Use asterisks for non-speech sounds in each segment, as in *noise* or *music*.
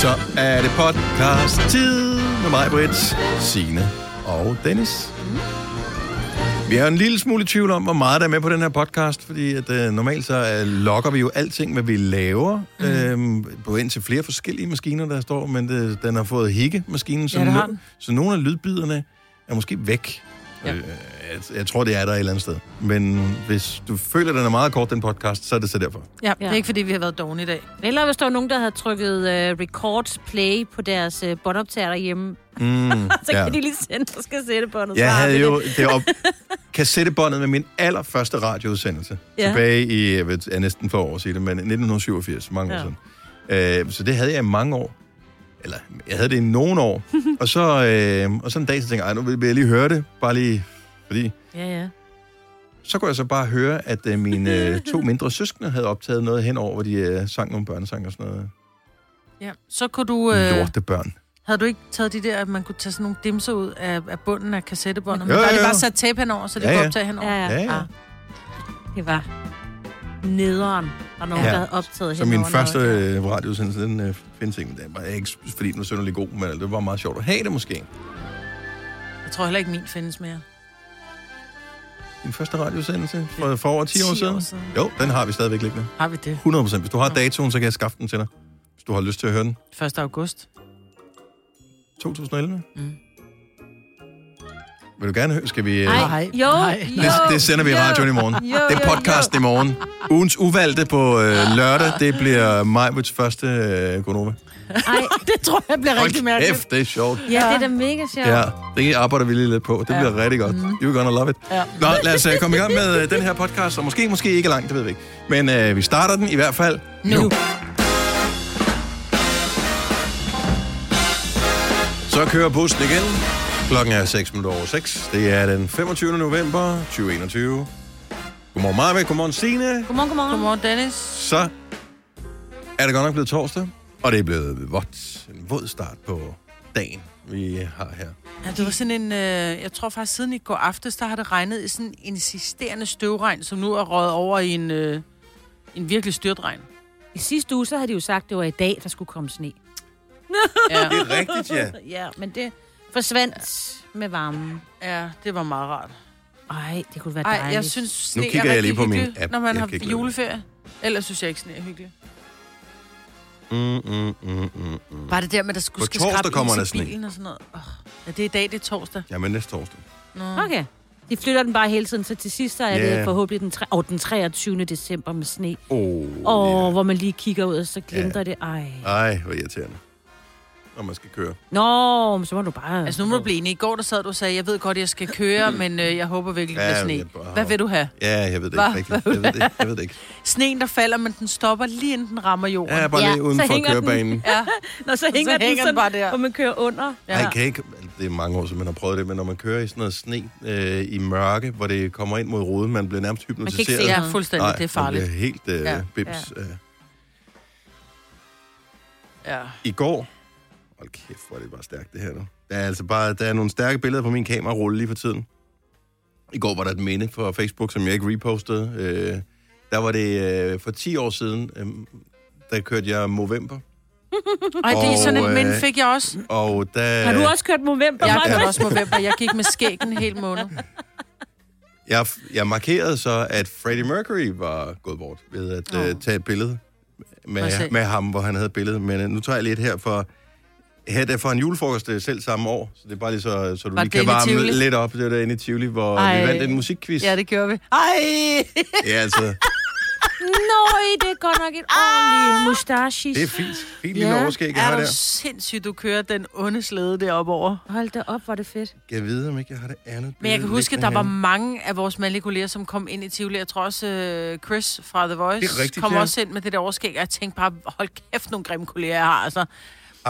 Så er det podcast-tid med mig, Britt, Signe og Dennis. Vi er jo en lille smule i tvivl om, hvor meget der er med på den her podcast, fordi at, øh, normalt så øh, logger vi jo alting, hvad vi laver, øhm, på ind til flere forskellige maskiner, der står, men det, den har fået hikke-maskinen, så, Ja, har no- så nogle af lydbiderne er måske væk. Ja. Øh, jeg, jeg tror, det er der et eller andet sted. Men hvis du føler, den er meget kort, den podcast, så er det så derfor. Ja, det Ja. er ikke, fordi vi har været dogne i dag. Eller hvis der var nogen, der havde trykket uh, record play på deres uh, båndoptager derhjemme, Mm, *laughs* så kan de lige sende og skal sætte båndet. så Jeg havde vi jo det. det op, *laughs* kassettebåndet med min allerførste radioudsendelse. Ja. Ja. Tilbage i, jeg ved, er næsten for år siden, men 1987, mange år Ja. siden. Øh, så det havde jeg i mange år. Eller, jeg havde det i nogle år. *laughs* og, så, øh, og så en dag, så tænkte jeg, "Ej, nu vil jeg lige høre det. Bare lige, fordi... Ja, ja. Så kunne jeg så bare høre, at øh, mine øh, to *laughs* mindre søskende havde optaget noget henover, hvor de øh, sang nogle børnesange og sådan noget. Ja. Så kunne du... Øh... Lorte børn. havde du ikke taget de der, at man kunne tage sådan nogle dimser ud af, af bunden af kassettebåndet? Men der er jo, de jo. bare sat tape henover, så det Ja, kunne optage henover. Ja, ja. Ja, ja. Ah. Det var nederen. Der er nogen, Ja. der havde optaget Så min første øh, radioudsendelse, den øh, findes ikke. Det var ikke, fordi den var synderlig god, men det var meget sjovt at have det måske. Jeg tror heller ikke, min findes mere. Din første radioudsendelse for, for over 10, 10 år år siden? siden. Jo, den har vi stadigvæk liggende. Har vi det? 100 procent. Hvis du har datoen, så kan jeg skaffe den til dig. Hvis du har lyst til at høre den. 1. august. 2011. Mm. Vil du gerne høre? Skal vi... øh, Nej. Jo, Nej. jo, Det, det sender vi i jo. radioen i morgen. Jo, Det er jo, podcasten i morgen. Ugens uvalgte på øh, lørdag, det bliver Majwits første øh, Gonova. Ej, Det tror jeg bliver rigtig Hold mærkeligt. kæft, det er sjovt. ja, det er da mega sjovt. Ja, det arbejder vi lige lidt på. Det Ja. bliver rigtig godt. You're gonna love it. Ja. Nå, lad os uh, komme i gang med uh, den her podcast, og måske, måske ikke langt, det ved vi ikke. Men uh, vi starter den i hvert fald nu. Nu. Så kører bussen igen. Klokken er 6 minutter over 6. Det er den 25. november 2021. Godmorgen Marve, godmorgen Signe. Godmorgen, godmorgen. Godmorgen, Dennis. Så er det godt nok blevet torsdag, og det er blevet vådt. En våd start på dagen, vi har her. Ja, det var sådan en... Øh, jeg tror faktisk, siden i går aftes, der har det regnet i sådan en insisterende støvregn, som nu er røget over i en, øh, en virkelig styrtregn. I sidste uge, så havde de jo sagt, at det var i dag, der skulle komme sne. Ja, Det er rigtigt, ja. *laughs* Ja, men det forsvandt med varmen. ja det var meget rart. Ej, det kunne være Ej, dejligt. jeg synes, sne Nu kigger er jeg rigtig lige på min hyggeligt, app. når man Jeg har juleferie. Ellers synes jeg ikke, sne er hyggeligt. Mm, mm, mm, mm, mm. Bare det der med, at der skulle På skal torsdag kommer der sne. bilen og sådan noget. Oh, ja, det er i dag, det er torsdag. Jamen næste torsdag. Nå. Okay. De flytter den bare hele tiden, så til sidst så er Ja. det forhåbentlig den, tre- oh, den 23. december med sne. Oh, Og yeah. hvor man lige kigger ud, og så glimter Ja. det. Ej. Ej, hvor irriterende. Når man skal køre. Nå, men så må du bare... Altså, nu må du blive enig. I går, der sad du og sagde, jeg ved godt, jeg skal køre, *clears throat* men øh, jeg håber virkelig, det Ja, bliver sne. bare- Hvad vil du have? Ja, jeg ved det Hva? ikke rigtigt. Jeg ved det, jeg ved det ikke. *laughs* Sneen, der falder, men den stopper lige inden den rammer jorden. Ja, bare Ja, lige uden så for hænger den- kørebanen. Ja, Nå, så hænger, den hænger den sådan, bare der. hvor man kører under. ja. Ej, kan ikke, det er mange år siden, man har prøvet det, men når man kører i sådan noget sne øh, i mørke, hvor det kommer ind mod ruden, man bliver nærmest kan ikke hypnotiseret. se ja, fuldstændig. det er farligt. Man bliver helt øh, Ja, ja, bims. Ja. Øh. Ja. I går, hold kæft, hvor er det bare stærkt det her nu. Der er altså bare, der er nogle stærke billeder på min kamerarulle lige for tiden. I går var der et minde på Facebook, som jeg ikke repostede. Øh, der var det øh, for 10 år siden, øh, der kørte jeg Movember. *laughs* Ej, det er sådan Og, en minde øh, fik jeg også. Og der, Har du også kørt Movember? Jeg kørte også november. Jeg gik med skæggen en hel måned. *laughs* Jeg, jeg markerede så, at Freddie Mercury var gået bort ved at Åh. øh, tage et billede med, med ham, hvor han havde et billede. Men øh, nu tager jeg lidt her for... Her er det for en julefrokost øh, selv samme år, så det er bare lige så, så du Var lige kan varme lidt op. Det var derinde i Tivoli, hvor Ej. vi vandt en musikquiz. Ja, det gjorde vi. Ej! ja altså, Nøj, det er godt nok et ordentligt mustache. det er fint. Fint Ja. lille overskæg, jeg har Er du der. sindssygt, du kører den onde slæde deroppe over. Hold da op, hvor er det fedt. Jeg ved, om ikke jeg har det andet Men jeg kan huske, at der var mange af vores mandlige kolleger, som kom ind i Tivoli. Jeg tror også, øh, Chris fra The Voice Det rigtigt, kom ja. også ind med det der overskæg. Og jeg tænkte bare, hold kæft, nogle grimme kolleger jeg har. Altså.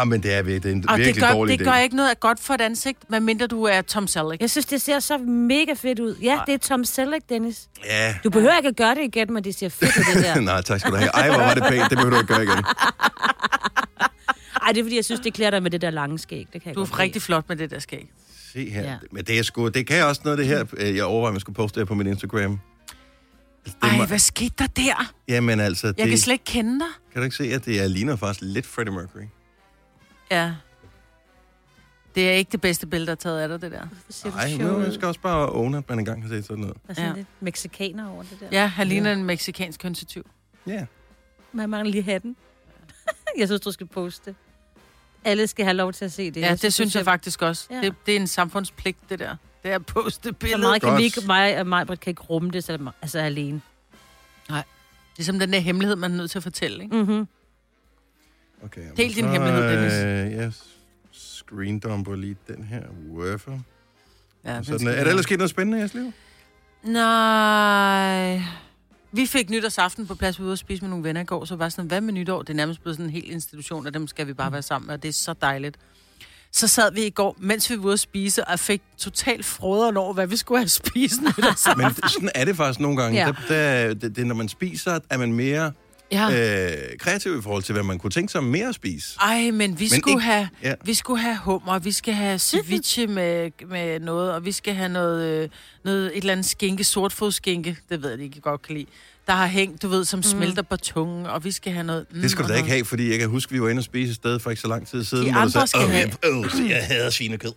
Ah, men det er virkelig, det er en Og virkelig det gør, dårlig det idé. gør ikke noget godt for et ansigt, medmindre du er Tom Selleck. Jeg synes, det ser så mega fedt ud. Ja, det er Tom Selleck, Dennis. Ja. Du behøver ikke at gøre det igen, men det ser fedt ud, det der. *laughs* Nej, tak skal du have. Ej, hvor var det pænt. Det behøver du ikke gøre igen. *laughs* Ej, det er fordi, jeg synes, det klæder dig med det der lange skæg. Det kan jeg Du er rigtig flot med det der skæg. Se her. Ja. Men det er sgu, det kan også noget af det her. øh, Jeg overvejer, om jeg skulle poste det på min Instagram. Det Ej, må- hvad skete der der? Jamen altså, Jeg det, kan slet ikke kende dig. kan du ikke se, at det er, ligner faktisk lidt Freddie Mercury? Ja. Det er ikke det bedste billede, der er taget af dig, det der. Nej, nu ud? skal også bare own, at man engang har set sådan noget. Der er sådan Ja. lidt mexikaner over det der. Ja, han ligner en meksikansk hønsetyv. Ja. Man mangler lige hatten. *laughs* jeg synes, du skal poste. Alle skal have lov til at se det. Ja, det synes jeg faktisk også. Ja. Det, det er en samfundspligt, det der. Det er at poste Så billedet. meget kan Godt. vi ikke, mig og mig kan ikke rumme det, så altså alene. Ligesom den der hemmelighed, man er nødt til at fortælle, ikke? Mm-hmm. Okay, jamen, din så, hemmelighed, Dennis. Øh, jeg screendumper lige den her wafer. Ja, Sådan, skal er der ellers sket noget spændende i jeres liv? Nej. Vi fik nytårsaften på plads, vi var ude og spise med nogle venner i går, så var sådan, hvad med nytår? Det er nærmest blevet sådan en hel institution, og dem skal vi bare være sammen med, og det er så dejligt. Så sad vi i går, mens vi var ude at spise, og fik totalt froderen over, hvad vi skulle have spist *laughs* nytårsaften. Men sådan er det faktisk nogle gange. Ja. Ja. Der, der, det, det, når man spiser, er man mere ja. øh, kreativ i forhold til, hvad man kunne tænke sig mere at spise. Ej, men vi Men skulle ikke- have... Ja. Vi skulle have hummer, vi skal have ceviche *laughs* med, med noget, og vi skal have noget, øh, noget et eller andet skinke, sortfodskinke, det ved jeg ikke, jeg godt kan lide. Der har hængt, du ved, som smelter på tungen, og vi skal have noget... Mm, Det skulle og du da ikke noget- have, fordi jeg kan huske, vi var inde og spise et sted for ikke så lang tid siden. De hvor du andre sagde, skal have. "Åh, jeg, øh, så jeg hader svinekød.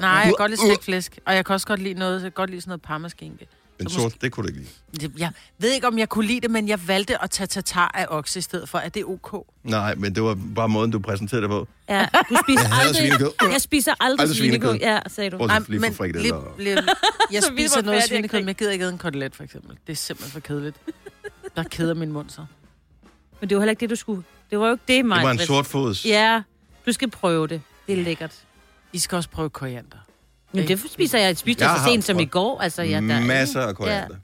Nej, jeg kan godt lide stegt *laughs* flæsk, og jeg kan også godt lide noget, jeg kan godt lide sådan noget parmaskinke. Men så sort, måske- det kunne du ikke lide. Jeg ved ikke, om jeg kunne lide det, men jeg valgte at tage tatar af okse i stedet for. Er det ok? Nej, men det var bare måden, du præsenterede det på. Ja, du spiser Jeg hader svinekød. aldrig... Jeg spiser aldrig, Aldrig svinekød. svinekød. Ja, sagde du. Nej, lige, men for frikadeller. lige, og- lige, *laughs* jeg spiser noget svinekød, men jeg gider ikke en kotelet, for eksempel. Det er simpelthen for kedeligt. Der keder min mund så. Men det var heller ikke det, du skulle... Det var jo ikke det, mig. Det var en sortfods. Ja, du skal prøve det. Det er lækkert. I skal også prøve koriander. Men det spiser jeg. Jeg spiste Jeg så sent som i går. Altså, ja, der er Masser af Ja, koriander.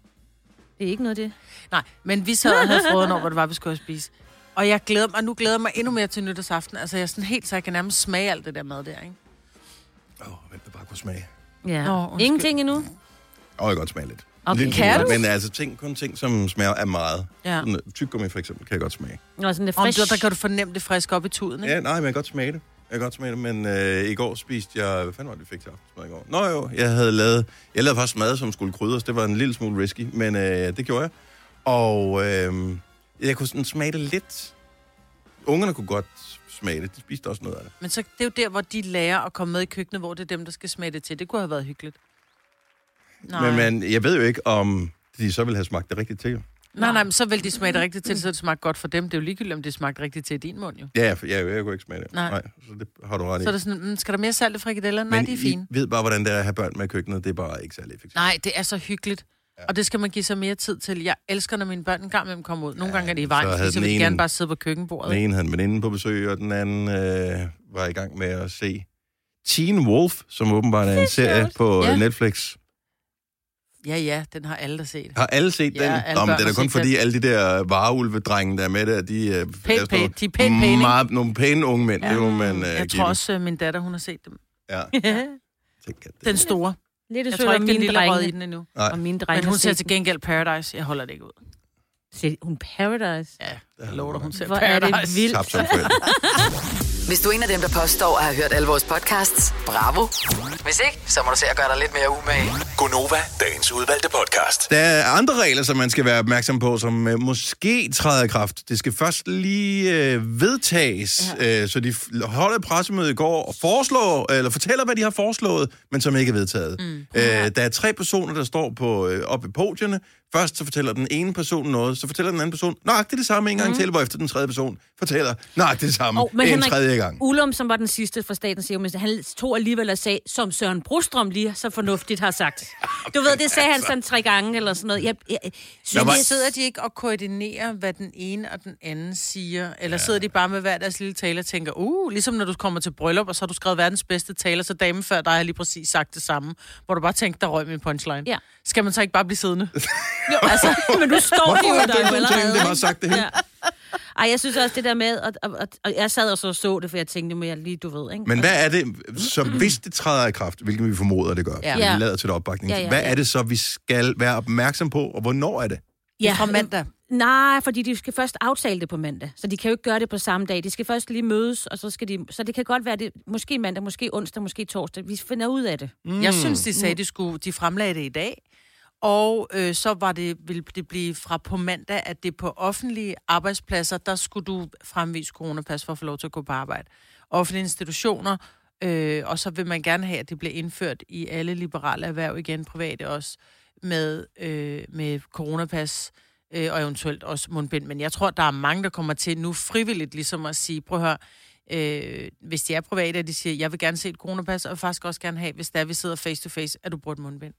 det er ikke noget det. Nej, men vi sad og havde froden over, hvad det var, vi skulle spise. Og jeg glæder mig, og nu glæder jeg mig endnu mere til nytårsaften. Altså, jeg er sådan helt, så jeg kan nærmest smage alt det der mad der, ikke? Åh, hvem der bare kunne smage. Ja. Nå, undskyld. Ingenting endnu. Åh, jeg kan godt smage lidt. Okay. Lidt, Kan du? Men altså, ting, kun ting, som smager af meget. Ja. Sådan, tyggegummi for eksempel, kan jeg godt smage. Og sådan Om frisk. du, der kan du fornemme det friske op i tuden, ikke? Ja, nej, men jeg kan godt smage det. Jeg kan godt smage det, men øh, i går spiste jeg... Hvad fanden var det, vi fik til aftensmad i går? Nå jo, jeg havde lavet... Jeg lavede faktisk mad, som skulle krydres. Det var en lille smule risky, men øh, det gjorde jeg. Og øh, jeg kunne sådan smage det lidt. Ungerne kunne godt smage det. De spiste også noget af det. Men så, det er jo der, hvor de lærer at komme med i køkkenet, hvor det er dem, der skal smage det til. Det kunne have været hyggeligt. Nej. Men, men jeg ved jo ikke, om de så ville have smagt det rigtigt til. Nej, nej, men så vil de smage det rigtigt til, så det smagte godt for dem. Det er jo ligegyldigt, om det smagte rigtigt til din mund, jo. Ja, for jeg, jeg kunne ikke smage det. Nej. nej så det har du ret i. Så er det sådan, mm, skal der mere salt i frikadeller? Nej, men de er fine. I ved bare, hvordan det er at have børn med i køkkenet. Det er bare ikke særlig effektivt. Nej, det er så hyggeligt. Ja. Og det skal man give sig mere tid til. Jeg elsker, når mine børn en gang imellem kommer ud. Nogle Ja, gange er det i så vejen, så den vil de gerne bare sidde på køkkenbordet. Den ene havde en veninde på besøg, og den anden øh, var i gang med at se Teen Wolf, som åbenbart er en serie på Ja. ja. Netflix. Ja, ja, den har alle der set. Har alle set Ja, den? alle Nå, men det er da kun fordi alle de der vareulvedrenge, der er med der, de, øh, er sådan pæne- nogle de er pænt ikke? meget, nogle pæne unge mænd. Ja. Det må man øh, Jeg tror også, at min datter, hun har set dem. Ja. *laughs* Den store. Lidt Jeg tror ikke, den mine lille er røget i drenge. den endnu. Nej. Og mine drenge Men hun ser til gengæld Paradise. Jeg holder det ikke ud. Se, hun Paradise. Ja, jeg lover dig, hun ser Hvor er det Paradise. vildt. *laughs* Hvis du er en af dem, der påstår at have hørt alle vores podcasts, bravo. Hvis ikke, så må du se at gøre dig lidt mere umage. Gonova, dagens udvalgte podcast. Der er andre regler, som man skal være opmærksom på, som øh, måske træder i kraft. Det skal først lige øh, vedtages, ja. øh, så de holder et pressemøde i går og foreslår, eller fortæller, hvad de har foreslået, men som ikke er vedtaget. Mm. Øh, der er tre personer, der står på øh, oppe i podierne. Først så fortæller den ene person noget, så fortæller den anden person nøjagtigt det samme en gang mm. til, hvorefter den tredje person fortæller nøjagtigt det samme Og, men en Henrik, tredje gang. Ulum, som var den sidste fra Statens Serum, han tog alligevel og sagde, som Søren Brostrøm lige så fornuftigt har sagt. Du ved, det sagde han sådan tre gange eller sådan noget. Jeg, jeg, jeg synes, Der var- sidder de ikke og koordinerer, hvad den ene og den anden siger? Eller ja. sidder de bare med hver deres lille tale og tænker, uh, ligesom når du kommer til bryllup, og så har du skrevet verdens bedste taler, så damen før dig har lige præcis sagt det samme, hvor du bare tænker, der røg min punchline. Ja. Skal man så ikke bare blive siddende? jo, altså, men nu står de Hvorfor jo er der det jo ikke allerede. det har sagt det hele? Ja. Ej, jeg synes også det der med, og, og, og, jeg sad og så, så det, for jeg tænkte, jeg lige, du ved, ikke? Men hvad er det, så hvis det træder i kraft, hvilket vi formoder, det gør, Ja. vi lader til det opbakning, Ja, ja, ja, ja, hvad ja. er det så, vi skal være opmærksom på, og hvornår er det? ja, Fra mandag. Nej, fordi de skal først aftale det på mandag. Så de kan jo ikke gøre det på samme dag. De skal først lige mødes, og så skal de... Så det kan godt være, det måske mandag, måske onsdag, måske torsdag. Vi finder ud af det. Mm. Jeg synes, de sagde, de, skulle, de fremlagde det i dag. Og øh, så var det, ville det blive fra på mandag, at det på offentlige arbejdspladser, der skulle du fremvise coronapas for at få lov til at gå på arbejde. Offentlige institutioner, øh, og så vil man gerne have, at det bliver indført i alle liberale erhverv igen, private også, med, øh, med coronapas øh, og eventuelt også mundbind. Men jeg tror, der er mange, der kommer til nu frivilligt ligesom at sige, prøv at høre, øh, hvis de er private, og de siger, jeg vil gerne se et coronapas, og faktisk også gerne have, hvis der vi sidder face to face, at du bruger et mundbind.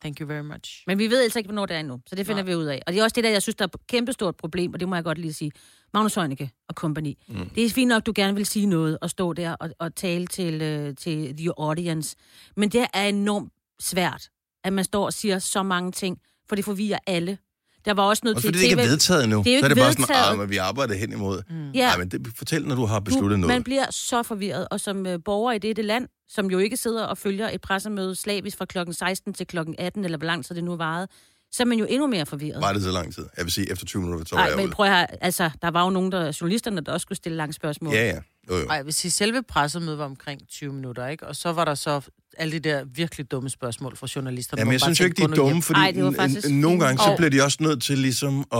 Thank you very much. Men vi ved altså ikke, hvornår det er endnu, så det finder Nej. vi ud af. Og det er også det der, jeg synes, der er et kæmpestort problem, og det må jeg godt lige sige. Magnus Heunicke og company. Mm. Det er fint nok, du gerne vil sige noget og stå der og, og tale til, øh, til the audience. Men det er enormt svært, at man står og siger så mange ting, for det forvirrer alle. Der var også noget Også til fordi det ikke er TV vedtaget endnu. Det er jo så er det bare sådan, vedtaget. men vi arbejder hen imod. Mm. Ja. Nej, men det, fortæl, når du har besluttet du, noget. Man bliver så forvirret, og som øh, borger i dette land, som jo ikke sidder og følger et pressemøde slavisk fra klokken 16 til klokken 18, eller hvor lang tid det nu varede, så er man jo endnu mere forvirret. Var det så lang tid? Jeg vil sige, efter 20 minutter, så var Nej, jeg men prøv at høre, altså, der var jo nogen, der journalisterne, der også skulle stille lange spørgsmål. Ja, ja. Jo, jeg vil sige, selve pressemødet var omkring 20 minutter, ikke? Og så var der så alle de der virkelig dumme spørgsmål fra journalisterne. Jamen, jeg synes jo ikke, de er tænkte, "Gå nu dumme, hjem." fordi Ej, det faktisk nogle gange, så bliver de også nødt til ligesom at...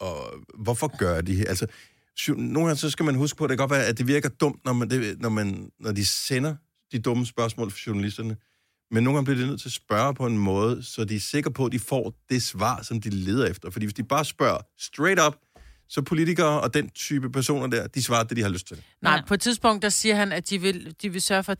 Og, hvorfor gør de Altså, jo- nogle gange, så skal man huske på, at det kan godt være, at det virker dumt, når, man, det, når, man, når de sender de dumme spørgsmål fra journalisterne. Men nogle gange bliver de nødt til at spørge på en måde, så de er sikre på, at de får det svar, som de leder efter. Fordi hvis de bare spørger straight up, så politikere og den type personer der, de svarer det, de har lyst til. Nej, på et tidspunkt, der siger han, at de vil, de vil sørge for, at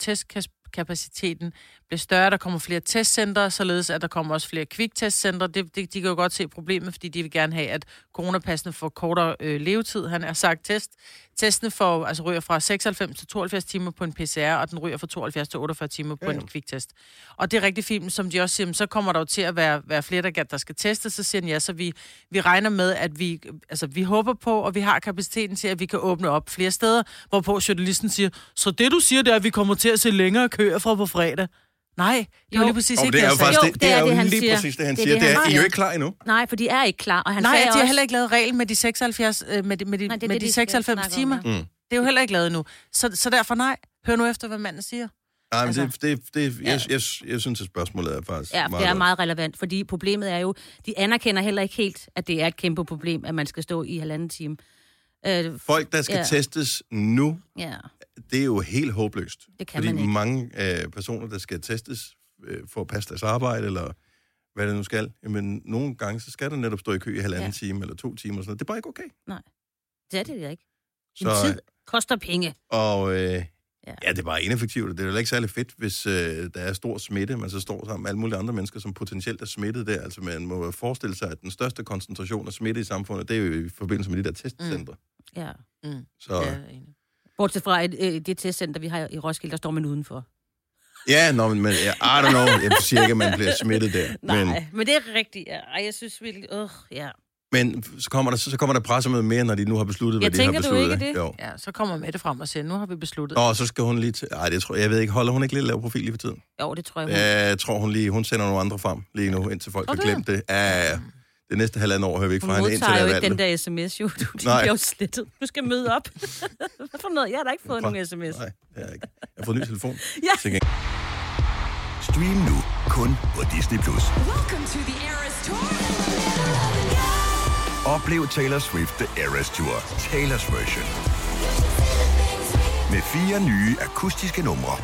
testkapaciteten bliver større. Der kommer flere testcentre, således at der kommer også flere kviktestcentre. Det, det, de kan jo godt se problemet, fordi de vil gerne have, at coronapassene får kortere øh, levetid. Han har sagt test. Testene får, altså ryger fra 96 til 72 timer på en PCR, og den ryger fra 72 til 48 timer på Ja, en kviktest. Og det er rigtig fint, som de også siger, så kommer der jo til at være, være flere, der, der skal testes. Så siger han, ja, så vi, vi regner med, at vi, altså, vi håber på, og vi har kapaciteten til, at vi kan åbne op flere steder, hvorpå journalisten siger, så det du siger, det er, at vi kommer til at se længere køer fra på fredag. Nej, det er jo lige præcis ikke det er jo jeg faktisk Jo, det, det det er er jo det, han lige siger. præcis det, han Det er siger. det, Det han er, I er jo ikke klar endnu. Nej, for de er ikke klar. Og han Nej, sagde de har også, heller ikke lavet regel med de 76, øh, med de, med de, Nej, det med det, de de skal 96 snakke timer. om, ja. Det er jo heller ikke lavet endnu. Så, så derfor nej. Hør nu efter, hvad manden siger. Nej, men Altså- det, det, det, jeg, jeg, jeg synes, at spørgsmålet er faktisk Ja, meget det er meget relevant, fordi problemet er jo, de anerkender heller ikke helt, at det er et kæmpe problem, at man skal stå i halvanden time. Øh, Folk, der skal Ja. testes nu, ja. Det er jo helt håbløst. Det kan fordi man ikke. mange øh, personer, der skal testes øh, for at passe deres arbejde, eller hvad det nu skal, jamen nogle gange, så skal der netop stå i kø i halvanden ja. Time, eller to timer, og sådan noget. Det er bare ikke okay. Det er det ikke. Din Så, tid koster penge. og øh, ja. Ja. det er bare ineffektivt. Det er jo ikke særlig fedt, hvis øh, der er stor smitte, man så står sammen med alle mulige andre mennesker, som potentielt er smittet der. Altså man må forestille sig, at den største koncentration af smitte i samfundet, det er jo i forbindelse med de der testcentre. Mm. Ja. Så Ja, jeg. Bortset fra et, øh, det testcenter, vi har i Roskilde, der står man udenfor. ja nå, men ja, I don't know. Jeg siger ikke, at man bliver smittet der. *laughs* Nej, Men, men, det er rigtigt. Ja. Ej, jeg synes virkelig... Øh, ja. Men så kommer der, så kommer der pressemøde mere, når de nu har besluttet, Jeg hvad de har tænker, du besluttet. ikke det? Jo. Ja, så kommer Mette frem og siger, nu har vi besluttet. Og så skal hun lige til... Ej, det tror jeg, jeg ved ikke, holder hun ikke lidt lav profil lige for tiden? Jo, det tror jeg, hun... Ja, jeg tror, hun lige... Hun sender nogle andre frem lige nu, indtil folk Tror har glemt det. Ja, ja. Det næste halvandet år hører vi ikke fra hende, indtil modtager der jo er ikke valget. den der sms, jo. *laughs* Du, de Nej. bliver jo slettet. Du skal møde op. *laughs* Hvad for noget? Jeg har da ikke fået nogen sms. Nej, det er ikke. Jeg har fået en ny telefon. *laughs* Ja. Stream nu kun på Disney+. Plus. Oplev Taylor Swift The Eras Tour, Taylor's version. Med fire nye akustiske numre.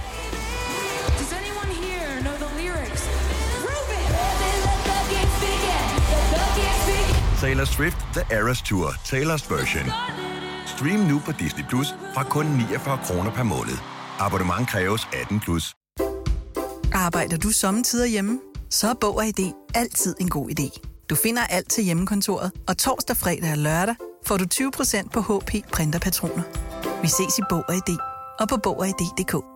Taylor Swift The Eras Tour, Taylor's version. Stream nu på Disney Plus fra kun 49 kroner per måned. Abonnement kræves 18 plus. Arbejder du sommetider hjemme? Så er Bog og ID altid en god idé. Du finder alt til hjemmekontoret, og torsdag, fredag og lørdag får du 20% på HP printerpatroner. Vi ses i Bog og ID og på Bog og ID.dk.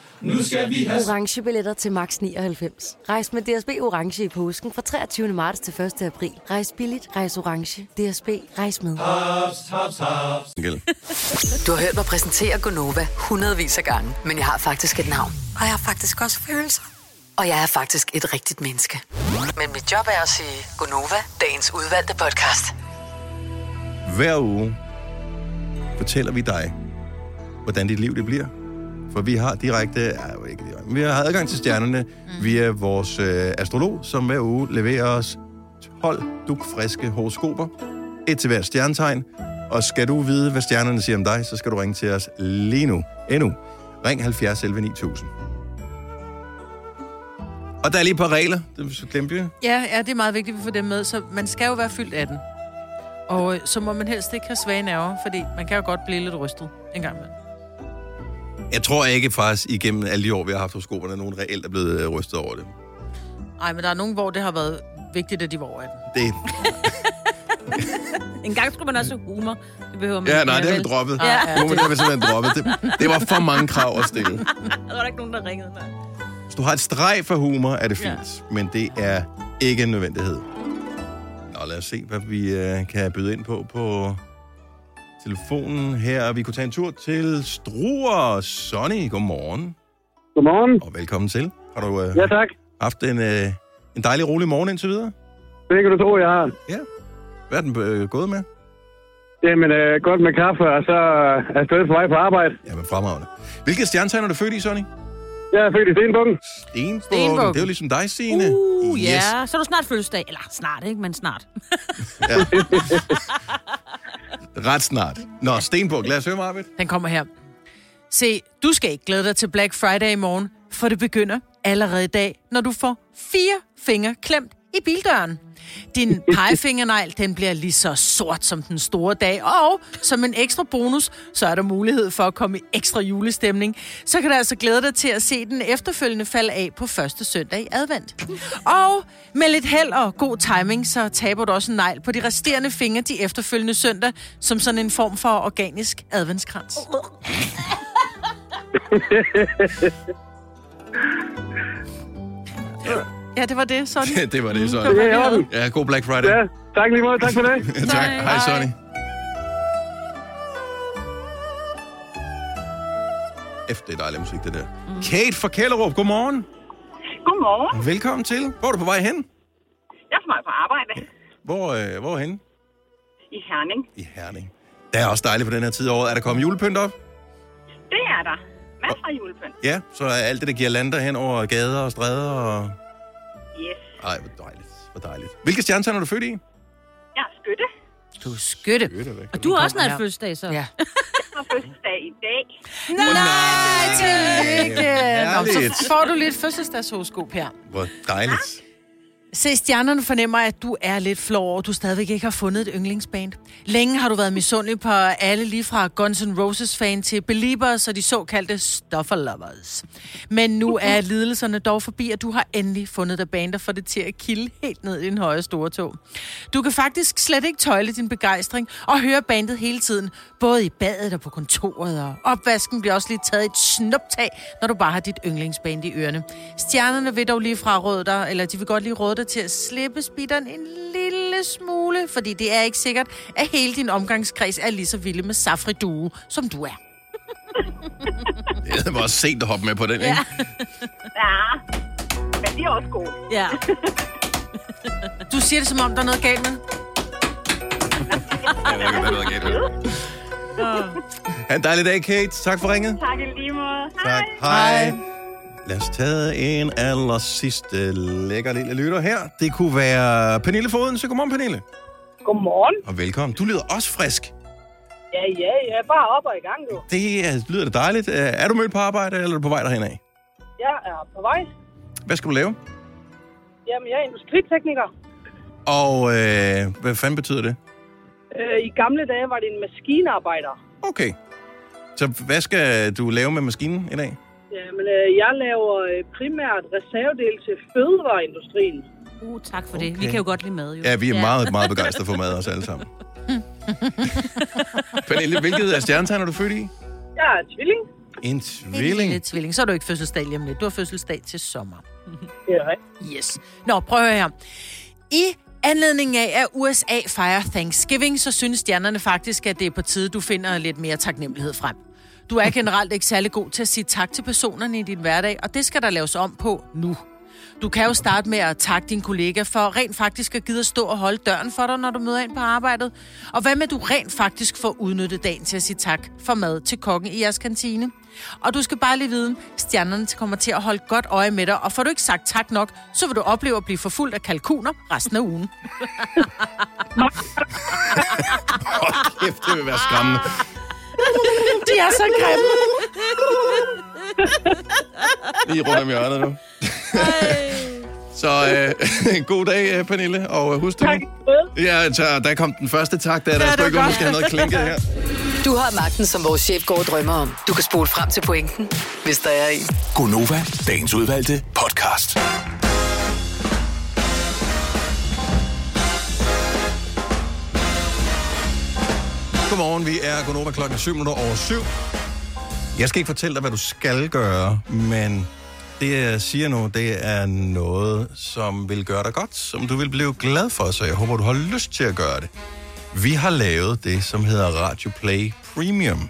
Nu skal vi have orange billetter til max 99. Rejs med DSB orange i påsken fra 23. marts til 1. april. Rejs billigt, rejs orange. DSB rejs med. haps, haps. Gæld. Du har hørt mig præsentere Gonova hundredvis af gange, men jeg har faktisk et navn. Og jeg har faktisk også følelser. Og jeg er faktisk et rigtigt menneske. Men mit job er at sige Gonova, dagens udvalgte podcast. Hver uge fortæller vi dig, hvordan dit liv det bliver. For vi har direkte, ja, ikke direkte, vi har adgang til stjernerne mm. via vores øh, astrolog, som hver uge leverer os 12 dukfriske horoskoper. Et til hver stjernetegn. Og skal du vide, hvad stjernerne siger om dig, så skal du ringe til os lige nu. Endnu. Ring 70 11 9000. Og der er lige et par regler, det glemte vi. Ja, ja, det er meget vigtigt, at vi får dem med. Så man skal jo være fyldt 18. Og øh, så må man helst ikke have svage nerver, fordi man kan jo godt blive lidt rystet en gang imellem. Jeg tror ikke faktisk igennem alle de år, vi har haft horoskoperne, at nogen reelt er blevet øh, rystet over det. Nej, men der er nogen, hvor det har været vigtigt, at de var over 18. Det, *laughs* En gang skulle man også have humor. Det behøver man ja, ikke nej, mere, det har vi droppet. Ja. Ja, det har vi simpelthen droppet. Det, det var for mange krav at stille. *laughs* Der var der ikke nogen, der ringede mig. Hvis du har et streg for humor, er det fint. Ja. Men det er ikke en nødvendighed. Nå, lad os se, hvad vi øh, kan byde ind på på telefonen her. Vi kunne tage en tur til Struer. Sonny, godmorgen. Godmorgen. Og velkommen til. Har du øh, Ja, tak. haft en, øh, en dejlig, rolig morgen indtil videre? Det kan du tro, jeg har. Ja. Hvad er den øh, gået med? Jamen, øh, godt med kaffe, og så er jeg på vej på arbejde. Jamen, fremragende. Hvilke stjernetegn er du født i, Sonny? Jeg er født i Stenbukken. Stenbukken. Stenbukken. Det er jo ligesom dig, Signe. Uh, Yes. ja. Så er du snart fødselsdag. Eller snart, ikke? Men snart. Ja. Ret snart. Nå, Stenbuk, lad os høre, Marvitt. Den kommer her. Se, du skal ikke glæde dig til Black Friday i morgen, for det begynder allerede i dag, når du får fire fingre klemt i bildøren. Din *laughs* pegefingernegl, den bliver lige så sort som den store dag, og som en ekstra bonus, så er der mulighed for at komme i ekstra julestemning. Så kan du altså glæde dig til at se den efterfølgende falde af på første søndag i advent. Og med lidt held og god timing, så taber du også en negl på de resterende fingre de efterfølgende søndag, som sådan en form for organisk adventskrans. *laughs* Ja, det var det, sådan. *laughs* det var det, Sonny. Det er i. Ja, god Black Friday. Ja, tak lige måde. Tak for det. *laughs* Tak. Hej, Sonny. Efter det er dejlig musik, det der. Mm. Kate fra Kælderup, godmorgen. Godmorgen. Velkommen til. Hvor er du på vej hen? Jeg er på vej på arbejde Hvor, øh, hvor hen? i Herning. I Herning. Det er også dejligt på den her tid af året. Er der kommet julepynt op? Det er der. Masser af julepynt. Ja, så er alt det, der giver lander hen over gader og stræder og... Ej, hvor dejligt. Hvor dejligt. Hvilke stjernetegn er du født i? Jeg er skytte. Du er skytte. Og du har også snart fødselsdag, så. Ja. Jeg har fødselsdag i dag. Nej, tillykke! Nå, så får du lidt fødselsdagshoroskop her. Hvor dejligt. Se, stjernerne fornemmer, at du er lidt flov over, du stadigvæk ikke har fundet et yndlingsband. Længe har du været misundelig på alle, lige fra Guns N' Roses-fan til Beliebers og de såkaldte Stuffer Lovers. Men nu er *laughs* lidelserne dog forbi, at du har endelig fundet dig band, der får det til at kilde helt ned i din høje store tog. Du kan faktisk slet ikke tøjle din begejstring og høre bandet hele tiden, både i badet og på kontoret, og opvasken bliver også lige taget et snuptag, når du bare har dit yndlingsband i ørerne. Stjernerne vil dog lige fraråde dig, eller de vil godt lige råde dig til at slippe speederen en lille smule, fordi det er ikke sikkert, at hele din omgangskreds er lige så vilde med Safri Due, som du er. Jeg var også sent at hoppe med på den, ikke? Ja. Men de er også gode. Ja. Du siger det, som om der er noget galt med. Jeg ved ikke, hvad der er galt med. Ha' en dejlig dag, Kate. Tak for ringet. Tak i lige måde. Tak. Hej. Lad os tage en aller sidste lækker lille lytter her. Det kunne være Pernille Foden. Så godmorgen, Pernille. Godmorgen. Og velkommen. Du lyder også frisk. Ja, ja, ja. Bare op og i gang, du. Det er, lyder da dejligt. Øh, Er du mødt på arbejde, eller er du på vej derhen af? Jeg er på vej. Hvad skal du lave? Jamen, jeg er industritekniker. Og øh, hvad fanden betyder det? Øh, I gamle dage var det en maskinearbejder. Okay. Så hvad skal du lave med maskinen i dag? Jamen, øh, jeg laver øh, primært reservedel til fødevareindustrien. Uh, tak for det. Vi kan jo godt lide mad, jo. Ja, vi er meget, meget begejstrede for mad, os alle sammen. *laughs* Pernille, hvilket af stjernetegn er du født i? Jeg er tvilling. En En tvilling. lille tvilling. Så er du ikke fødselsdag lige om lidt. Du har fødselsdag til sommer. *laughs* Det er rigtigt. Yes. Nå, prøv at høre her. I anledning af, at USA fejrer Thanksgiving, så synes stjernerne faktisk, at det er på tide, du finder lidt mere taknemmelighed frem. Du er generelt ikke særlig god til at sige tak til personerne i din hverdag, og det skal der laves om på nu. Du kan jo starte med at takke din kollega for rent faktisk at gide at stå og holde døren for dig, når du møder ind på arbejdet. Og hvad med, at du rent faktisk får udnyttet dagen til at sige tak for mad til kokken i jeres kantine? Og du skal bare lige vide, stjernerne kommer til at holde godt øje med dig, og får du ikke sagt tak nok, så vil du opleve at blive forfulgt af kalkuner resten af ugen. *laughs* Kæft, det vil være skræmmende. *laughs* De er så grimme. Lige rundt om hjørnet nu. Så øh, *laughs* god dag, øh, Pernille, og øh, husk det. Tak. Ja, så der kom den første tak, der, der er sgu ikke, have noget klinket her. Du har magten, som vores chef går og drømmer om. Du kan spole frem til pointen, hvis der er en. Gonova, dagens udvalgte podcast. Godmorgen, vi er gået over klokken 7 minutter over 7. Jeg skal ikke fortælle dig, hvad du skal gøre, men det, jeg siger nu, det er noget, som vil gøre dig godt, som du vil blive glad for, så jeg håber, du har lyst til at gøre det. Vi har lavet det, som hedder Radio Play Premium,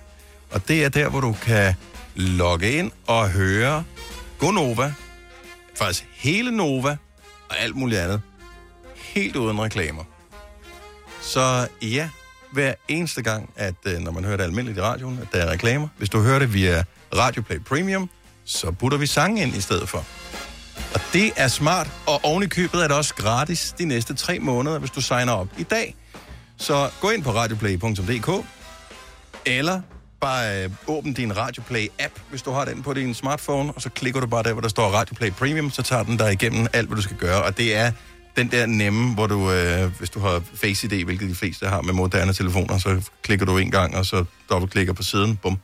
og det er der, hvor du kan logge ind og høre Gonova, faktisk hele Nova og alt muligt andet, helt uden reklamer. Så ja, hver eneste gang, at øh, når man hører det almindeligt i radioen, at der er reklamer. Hvis du hører det via Radio Play Premium, så putter vi sangen ind i stedet for. Og det er smart, og oven i købet er det også gratis de næste tre måneder, hvis du signer op i dag. Så gå ind på radioplay.dk, eller bare øh, åbn din Radioplay-app, hvis du har den på din smartphone, og så klikker du bare der, hvor der står Radioplay Premium, så tager den dig igennem alt, hvad du skal gøre. Og det er den der nemme, hvor du, øh, hvis du har Face ID, hvilket de fleste har med moderne telefoner, så klikker du en gang, og så dobbeltklikker på siden, bum.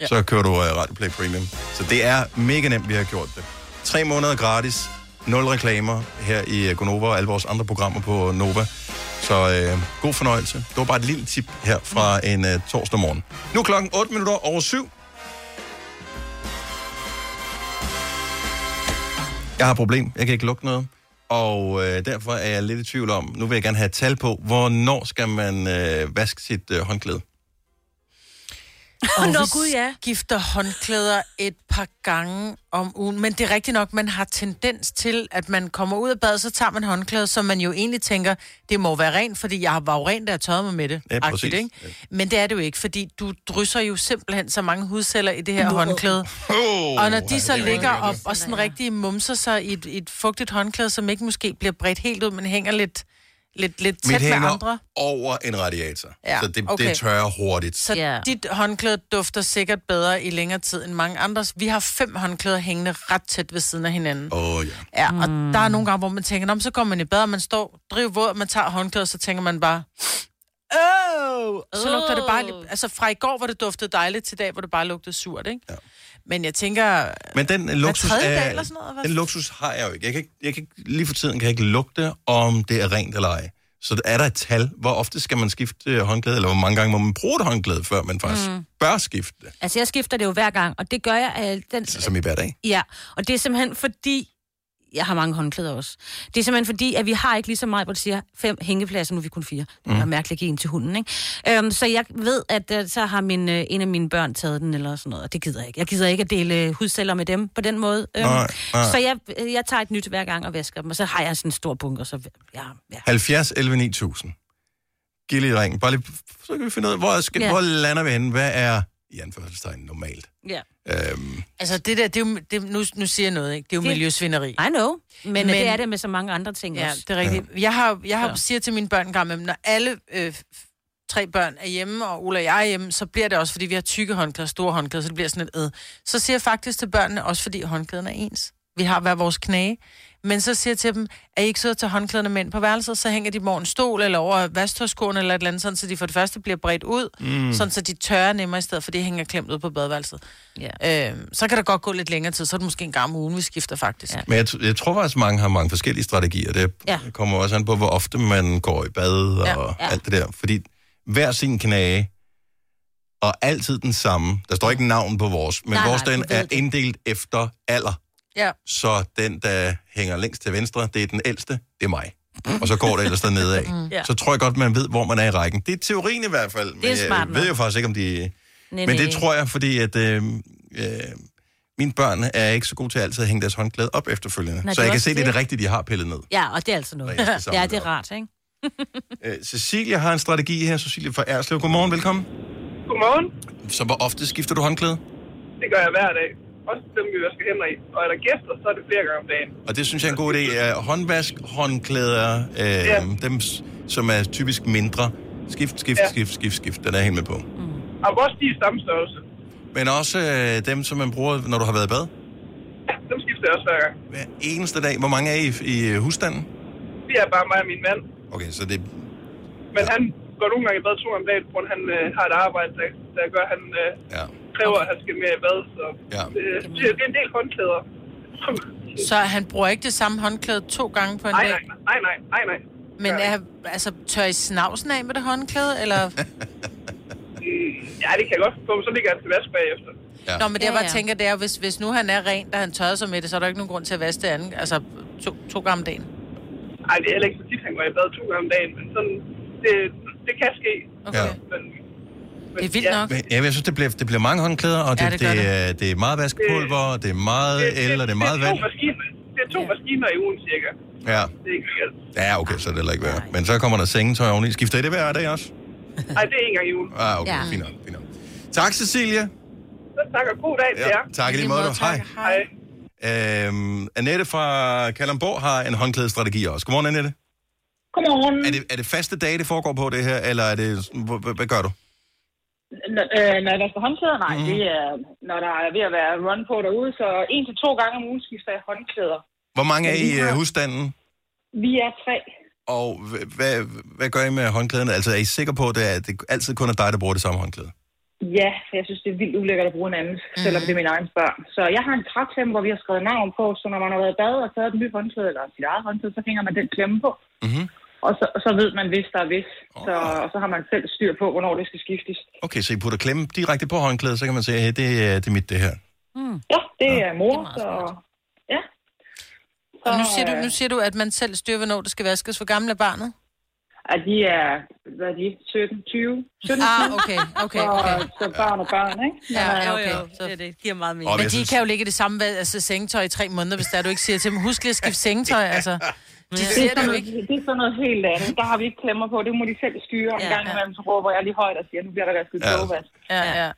Ja. Så kører du øh, Radioplay Premium. Så det er mega nemt, vi har gjort det. Tre måneder gratis, nul reklamer her i øh, Gonova og alle vores andre programmer på Nova. Så øh, god fornøjelse. Det var bare et lille tip her fra en øh, torsdag morgen. Nu er klokken 8 minutter over 7. Jeg har et problem. Jeg kan ikke lukke noget. Og øh, derfor er jeg lidt i tvivl om, nu vil jeg gerne have et tal på, hvornår skal man øh, vaske sit øh, håndklæde? Og Nå, gud, ja. skifter håndklæder et par gange om ugen. Men det er rigtigt nok, man har tendens til, at man kommer ud af bad, så tager man håndklæder, som man jo egentlig tænker, det må være rent, fordi jeg var jo rent, da jeg tørrede mig med det. Ja, præcis. ikke? Men det er det jo ikke, fordi du drysser jo simpelthen så mange hudceller i det her håndklæde. Oh, Og når de så ligger op og sådan rigtig mumser sig i et, et fugtigt håndklæde, som ikke måske bliver bredt helt ud, men hænger lidt, lidt, lidt Mit tæt med andre. over en radiator, Ja, så det, okay. det tørrer hurtigt. Så yeah. dit håndklæde dufter sikkert bedre i længere tid end mange andres. Vi har fem håndklæder hængende ret tæt ved siden af hinanden. Åh oh, ja. Ja, og der er nogle gange, hvor man tænker, "Nå, så går man i bad, og man står, driver våd, og man tager håndklædet, så tænker man bare, Åh! Så lugter det bare... Altså fra i går, hvor det duftede dejligt, til i dag, hvor det bare lugtede surt, ikke? Ja. Men jeg tænker... Men den øh, luksus, er, dag eller sådan noget, den luksus har jeg jo ikke. Jeg kan ikke, jeg kan ikke. Lige for tiden kan jeg ikke lugte, om det er rent eller ej. Så er der et tal. Hvor ofte skal man skifte øh, håndklæde, eller hvor mange gange må man bruge et håndklæde, før man faktisk mm. Mm. bør skifte det? Altså, jeg skifter det jo hver gang, og det gør jeg... Øh, den, Som i hver dag. Ja, og det er simpelthen fordi... Jeg har mange håndklæder også. Det er simpelthen fordi, at vi har ikke lige så meget, hvor du siger, fem hængepladser, nu er vi kun fire. Det er mærkeligt at give en til hunden, ikke? Øhm, så jeg ved, at øh, så har min, øh, en af mine børn taget den, eller sådan noget, og det gider jeg ikke. Jeg gider ikke at dele øh, hudceller med dem på den måde. Øhm, Nej, nej. Så jeg, øh, jeg tager et nyt hver gang og vasker dem, og så har jeg sådan en stor bunker, så ja, ja. 70 11 9000. Giv lige ring. Bare lige, så kan vi finde ud af, hvor, skal, Ja. hvor lander vi henne? Hvad er, i anførselstegn, normalt? ja. Øhm, Altså det der, det er jo, det, nu, nu siger jeg noget, ikke? Det er jo Det- miljøsvineri. I know, men, men det er det med så mange andre ting Ja, også. det er rigtigt. Ja. Jeg har, jeg har Så. siger til mine børn med, når alle øh, tre børn er hjemme, og Ulla og jeg er hjemme, så bliver det også, fordi vi har tykke håndklæder, store håndklæder, så det bliver sådan et æd. Så siger jeg faktisk til børnene, også fordi håndklæderne er ens. Vi har hver vores knæ. Men så siger jeg til dem, er I ikke at tage håndklæderne med ind på værelset, så hænger de dem over en stol eller over vasktøjskoen eller et eller andet, sådan, så de for det første bliver bredt ud, Mm. sådan så de tørrer nemmere i stedet, for de hænger klemt ud på badeværelset. Ja. Øh, så kan der godt gå lidt længere tid, så er det måske en gang om ugen, vi skifter faktisk. Ja. Men jeg, t- jeg tror faktisk, mange har mange forskellige strategier. Det Ja. kommer også an på, hvor ofte man går i bad og Ja, alt det der. Fordi hver sin knage og altid den samme. Der står ikke navn på vores, men Nej, vores nej, den er det. inddelt efter alder. Ja. Så den, der hænger længst til venstre, det er den ældste, det er mig. Og så går det ellers dernede af. Mm. Ja. Så tror jeg godt, man ved, hvor man er i rækken. Det er teorien i hvert fald. Men er smart jeg ved jo faktisk ikke, om de... Nej, men det tror jeg, fordi at... Øh, øh, mine børn er ikke så gode til altid at hænge deres håndklæde op efterfølgende. Nej, så det jeg kan se, det er det. det rigtige, de har pillet ned. Ja, og det er altså noget. Ja, det det er rart, ikke? *laughs* Øh, Cecilia har en strategi her. Cecilia fra Erslev. Godmorgen, velkommen. Godmorgen. Så hvor ofte skifter du håndklæde? Det gør jeg hver dag. Også dem, vi vasker hænder i. Og er der gæster, så er det flere gange om dagen. Og det synes jeg er en god idé. Håndvask, håndklæder, uh, Ja. dem som er typisk mindre. Skift, skift, Ja. skift, skift, skift. Den er jeg helt med på. Og også de i samme størrelse. Men også uh, dem, som man bruger, når du har været i bad. Dem skifter jeg også hver gang. Hver eneste dag. Hvor mange er I i øh, husstanden? Det er bare mig og min mand. Okay, så det... Men han går nogle gange i bad to gange om dagen, hvor han øh, har et arbejde, der, der gør, han øh, ja. Kræver, at han skal mere i bad. Så ja. det, det, det er en del håndklæder. Så han bruger ikke det samme håndklæde to gange på en Nej, dag? nej, nej, nej, nej, nej. Men er, altså, tør I snavsen af med det håndklæde, eller? *laughs* Ja, det kan jeg godt få, så ligger han til vask bagefter. Ja. Nå, men det jeg Ja, bare ja. tænker, det er, hvis, hvis nu han er ren, da han tørrer sig med det, så er der ikke nogen grund til at vaske det andet. Altså, to, to gange om dagen. Nej, det er heller ikke så tit, han går i bad to gange om dagen, men sådan, det, det kan ske. Ja. Men, men, Det er vildt nok. Ja, jeg synes, det bliver, det bliver mange håndklæder, og det, Ja, det, det det, det. er, det er meget vaskepulver, det er meget el, og det er meget det, er vand. to maskiner, det er to maskiner i ugen, cirka. Ja. Det er ikke alt. ja, okay, så er det heller ikke værd. Men så kommer der sengetøj oveni. Skifter I det hver dag også? *laughs* Nej, det er en gang i ugen. Ah, okay, Ja. fint nok, fint nok. Tak, Cecilia. Så tak og god dag til jer. tak i lige måde. Hej. Hej. Øhm, Annette fra Kalamborg har en håndklædestrategi også. Godmorgen, Annette. Godmorgen. Er det, er det faste dage, det foregår på det her, eller er det, hvad, hvad- hvad gør du? N- øh, når jeg vasker håndklæder? Nej, mm. det er, når der er ved at være run på derude, så en til to gange om ugen skifter jeg håndklæder. Hvor mange er I har- øh, husstanden? Vi er tre. Og hv- hvad, hvad gør I med håndklæderne? Altså, er I sikre på, at det, er, det altid kun er dig, der bruger det samme håndklæde? Ja, for jeg synes, det er vildt ulækkert at bruge en anden, mm. selvom det er mine egne børn. Så jeg har en træklemme, hvor vi har skrevet navn på, så når man har været i bad og taget et nyt håndklæde, eller sit eget håndklæde, så hænger man den klemme på. Mm-hmm. Og så, så ved man, hvis der er hvis. Så, og så har man selv styr på, hvornår det skal skiftes. Okay, så I putter klemme direkte på håndklædet, så kan man sige, hey, det, er- det er mit, det her. Mm. Ja, det er mor, så... Ja. Og nu Så, siger, du, øh, nu siger du, at man selv styrer, hvornår det skal vaskes. Hvor gammel er barnet? at de er, hvad er de, 17, 20? 17, Ah, okay, okay, okay. Så, så børn og børn, ikke? Ja, ja, øh, okay. Så det, det giver meget mening. Men de synes- kan jo ligge i det samme altså, sengetøj i tre måneder, hvis der du ikke siger til dem, husk lige at skifte sengetøj, *laughs* altså. De Det er, siger det noget, ikke. det er sådan noget helt andet. Der har vi ikke klemmer på. Det må de selv styre. En Ja, gang imellem, så råber jeg lige højt og siger, nu bliver der vasket Ja. kogevask. Ja, ja.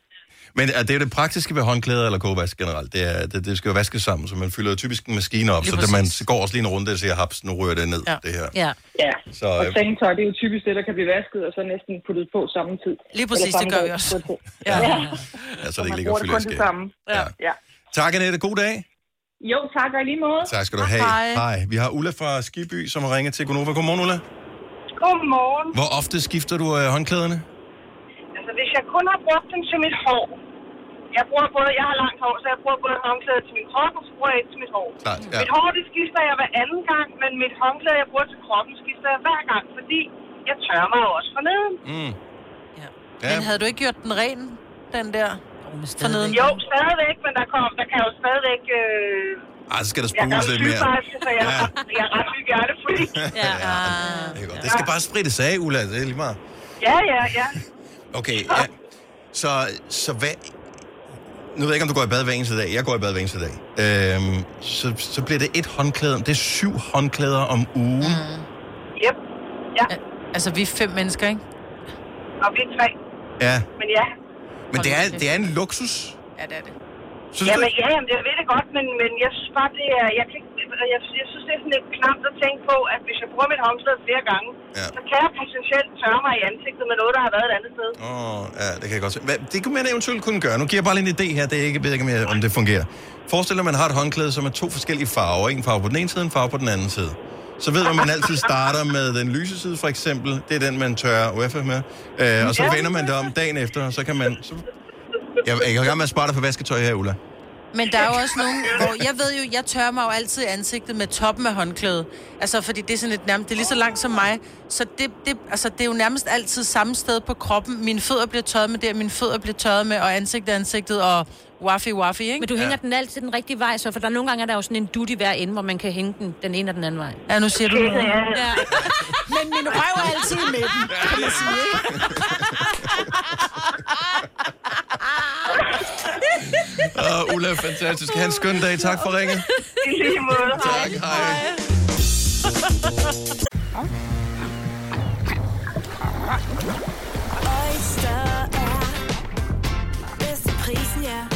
Men er det er jo det praktiske ved håndklæder eller kogevask generelt. Det, er, det, det skal jo vaskes sammen, så man fylder jo typisk en maskine op, Lige så det, man går også lige en runde og siger, haps, nu rører det ned, Ja. det her. Ja. Ja. Så, Og øh, sengetøj, det er jo typisk det, der kan blive vasket, og så næsten puttet på samme tid. Lige præcis, Eller det gør vi også. Ja. ja. ja, så det ikke ligger fylder i samme. Ja. ja. Tak, Annette. God dag. Jo, tak og lige måde. Tak skal du have. Hej. Vi har Ulla fra Skiby, som har ringet til Gonova. Godmorgen, Ulla. Godmorgen. Hvor ofte skifter du øh, håndklæderne? Altså, hvis jeg kun har brugt dem til mit hår. Jeg bruger både, jeg har langt hår, så jeg bruger både håndklæder til min krop, og så bruger jeg et til mit hår. Klart, ja. Mit hår, det skifter jeg hver anden gang, men mit håndklæde, jeg bruger til kroppen, skifter jeg hver gang, fordi jeg tørrer mig også forneden. Mm. Ja. Men havde du ikke gjort den ren, den der? Forneden? Jo, stadigvæk, men der, kom, der kan jo stadigvæk... Øh, Ej, så skal der jeg er spruges lidt mere. sygeplejerske, så jeg, ja. jeg er ret hygiejnefri. *laughs* Ja, Det, er godt. det skal bare sprittes af, Ulla. Det er lige meget. ja, ja, ja. Okay, ja. Så, så hvad... Nu ved jeg ikke, om du går i bad hver eneste dag. Jeg går i bad hver eneste dag. Øhm, så, så bliver det et håndklæde. Det er syv håndklæder om ugen. Mm. Yep. Ja. Altså, vi er fem mennesker, ikke? Og vi er tre. Ja, Men ja. Men det er, det er en luksus. Ja, det er det. Synes Jamen, du ja, jamen, jeg ved det godt, men, men jeg synes bare, det er... Jeg, kan, jeg, jeg, jeg synes, det er sådan lidt klamt at tænke på, at hvis jeg bruger mit håndklæde flere gange, Ja. så kan jeg potentielt tørre mig i ansigtet med noget, der har været et andet sted. Åh, oh, ja, det kan jeg godt se. Hvad, det kunne man eventuelt kunne gøre. Nu giver jeg bare lige en idé her. Det er ikke, jeg ved ikke, om det fungerer. Forestil dig, at man har et håndklæde, som er to forskellige farver. En farve på den ene side, en farve på den anden side. Så ved man, at man altid starter med den lyse side, for eksempel. Det er den, man tørrer UFF med. Øh, og så vender man det om dagen efter, og så kan man... Så... Jeg, jeg kan at spare dig for vasketøj her, Ulla. Men der er jo også nogen, hvor jeg ved jo, jeg tørrer mig jo altid i ansigtet med toppen af håndklædet. Altså, fordi det er sådan et nærmest, det er lige så langt som mig. Så det, det, altså, det er jo nærmest altid samme sted på kroppen. Mine fødder bliver tørret med det, mine fødder bliver tørret med, og ansigt er ansigtet, og waffy waffy, ikke? Men du hænger den altid den rigtige vej, så for der er nogle gange er der jo sådan en duty hver ende, hvor man kan hænge den den ene og den anden vej. Ja, nu siger du noget. Ja. *laughs* Men min røv er altid i midten, kan man sige, Og *laughs* Ulla, fantastisk. Ha' en skøn dag. Tak for ringet. I lige måde. Tak, hej. Oyster er bedst til prisen, ja.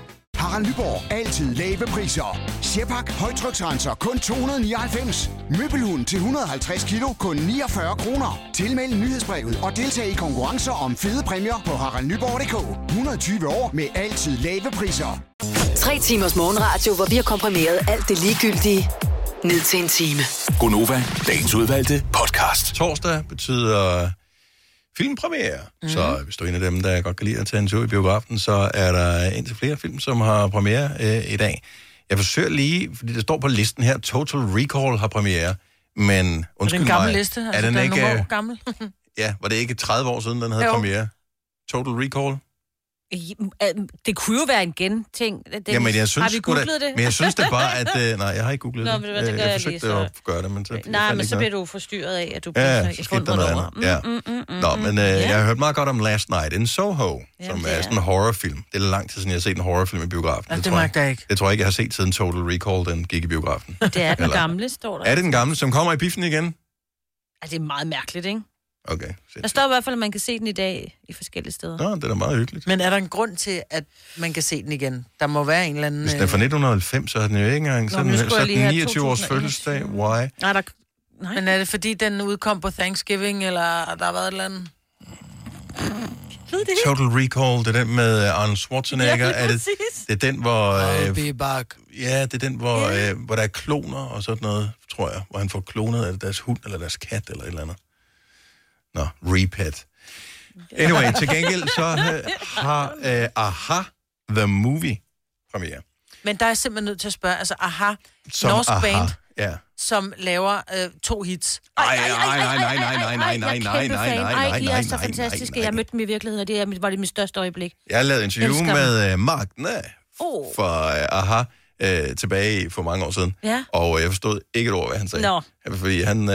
Harald Nyborg. Altid lave priser. Sjehpak. Højtryksrenser. Kun 299. Møbelhund til 150 kilo. Kun 49 kroner. Tilmeld nyhedsbrevet og deltag i konkurrencer om fede præmier på haraldnyborg.dk. 120 år med altid lave priser. Tre timers morgenradio, hvor vi har komprimeret alt det ligegyldige ned til en time. Gonova, dagens udvalgte podcast. Torsdag betyder filmpremiere. Mm. Så hvis du er en af dem, der godt kan lide at tage en tur i biografen, så er der indtil flere film, som har premiere øh, i dag. Jeg forsøger lige, fordi det står på listen her, Total Recall har premiere, men Er undskyld det en gammel mig, liste? Altså, er den den ikke, er gammel. *laughs* ja, var det ikke 30 år siden, den havde Jo. premiere? Total Recall? Det kunne jo være en gen-ting. Den, Jamen, jeg synes, har vi sgu da- googlet det? Men jeg synes det bare, at... Øh, *laughs* nej, jeg har ikke googlet Nå, det. hvad, det Øh, gør jeg jeg forsøgte lige, så. at gøre det, men så... jeg Nej, men så bliver du forstyrret af, at du Ja, bliver så i skete der noget andet. Ja. Mm, mm, mm, Nå, men øh, ja. jeg har hørt meget godt om Last Night in Soho, som er sådan en horrorfilm. Det er lang tid siden, jeg har set en horrorfilm i biografen. Ja, det tror jeg. magter jeg ikke. Det tror jeg ikke, jeg har set siden Total Recall, den gik i biografen. Det er den Eller- gamle, står der. Er det den gamle, som kommer i biffen igen? Ja, det er meget mærkeligt, ikke? Okay. Der står i hvert fald, at man kan se den i dag i forskellige steder. Nå, det er da meget hyggeligt. Men er der en grund til, at man kan se den igen? Der må være en eller anden... Hvis den er fra 1990, så er den jo ikke engang Nå, så er jeg lige den have 29 års 2021. fødselsdag. Why? Nej, der... Nej. Men er det fordi, den udkom på Thanksgiving, eller der har været et eller andet? Total Recall, det er den med øh, Arnold Schwarzenegger. Ja, er det, det er den, hvor... I'll Øh, be back. ja, det er den, hvor, øh, hvor der er kloner og sådan noget, tror jeg. Hvor han får klonet af deres hund eller deres kat eller et eller andet. Nå, repet. Anyway, til gengæld så øh, har øh, Aha The Movie premiere. Men der er jeg simpelthen nødt til at spørge, altså aha, Som norsk Aha. band, Ja. som laver øh, to hits. Ej, ej, nej, nej, nej, nej, nej, nej, nej, nej, nej, nej, nej, Ej, de er nej, så nej, fantastiske. nej, Jeg mødte dem i virkeligheden, og det er, mit- var det mit største øjeblik. Jeg et interview med uh, Mark Næ Oh. fra uh, Aha uh, tilbage for mange år siden. Ja. Og uh, jeg forstod ikke et ord, hvad han sagde. Nå. Fordi han uh, Og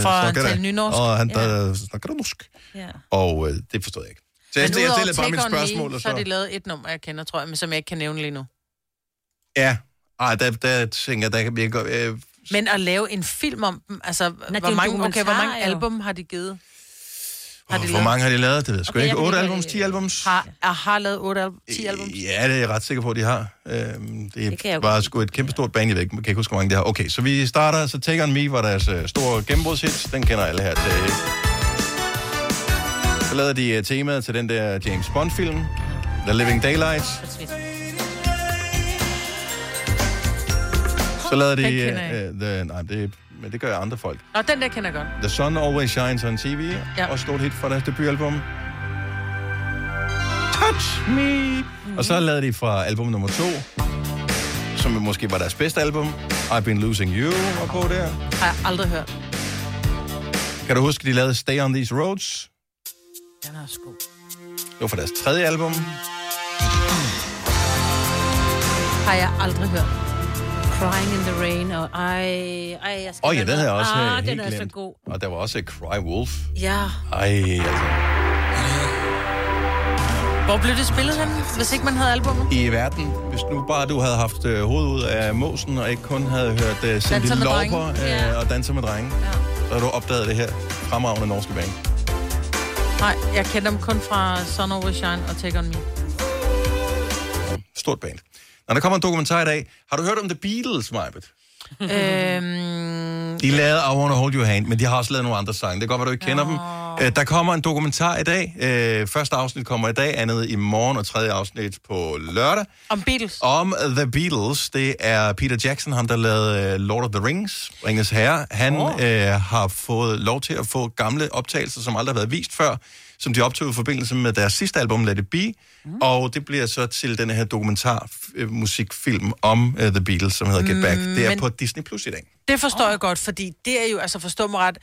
for at snakker tale nynorsk. Og han Ja. der snakker der norsk. Ja. Og uh, det forstod jeg ikke. Så jeg, jeg stillede bare mit spørgsmål, Me, og så har de lavet et nummer, jeg kender, tror jeg, men som jeg ikke kan nævne lige nu. Ja. Ej, der, der tænker jeg, der kan jeg. Øh, Men at lave en film om dem, altså, er hvor mange, okay, hvor mange album har de givet? Har de hvor mange har de lavet? Det ved jeg sgu Okay, ikke. jeg ved 8 ikke, albums, hvad 10 albums? Har, har lavet 8 album, 10 album? Ja, det er jeg ret sikker på, at de har. Øhm, det, det var sgu et kæmpestort band, jeg kan ikke huske, hvor mange de har. Okay, så vi starter, så Take On Me var deres øh, store gennembrudshit. Den kender alle her til. Så lavede de øh, temaet til den der James Bond-film, The Living Daylights. Så lavede de... Den Øh, the, nej, det, men det gør andre folk. Nå, den der kender jeg godt. The Sun Always Shines on TV. Ja. Ja. Og stort hit fra deres debutalbum. Touch Me. Mm. Og så lavede de fra album nummer to, som måske var deres bedste album. I've Been Losing You var på der. Har jeg aldrig hørt. Kan du huske, de lavede Stay on These Roads? Den er sgu. Det var fra deres tredje album. Har jeg aldrig hørt. Crying in the Rain, og ej, ej, jeg skal Åh oh, ja, den havde jeg også ah, ah, helt den er så glemt. god. Og der var også Cry Wolf. Ja. Ej, altså. Hvor blev det spillet hen, hvis ikke man havde albummet? I verden, hvis nu bare du havde haft øh, hovedet ud af måsen, og ikke kun havde hørt øh, Cindy Lauper øh, Ja. og Danser med drenge, ja. så har du opdaget det her fremragende norske band. Nej, jeg kender dem kun fra Sun Over Shine og Take On Me. Stort band. Når der kommer en dokumentar i dag, har du hørt om The Beatles, Majbet? øhm, De lavede I Wanna Hold Your Hand, men de har også lavet nogle andre sange. Det er godt, at du ikke kender dem. Øh, Der kommer en dokumentar i dag. Øh, Første afsnit kommer i dag, andet i morgen, og tredje afsnit på lørdag. om Beatles. Om The Beatles. Det er Peter Jackson, ham der lavede øh, Lord of the Rings, Ringens Herre. Han oh. øh, har fået lov til at få gamle optagelser, som aldrig har været vist før, som de optog i forbindelse med deres sidste album, Let It Be. Mm. Og det bliver så til den her dokumentar øh, om uh, The Beatles, som hedder Get Back. Mm, Det er men- på Disney Plus i dag. Det forstår jeg godt, fordi det er jo, altså forstå mig ret,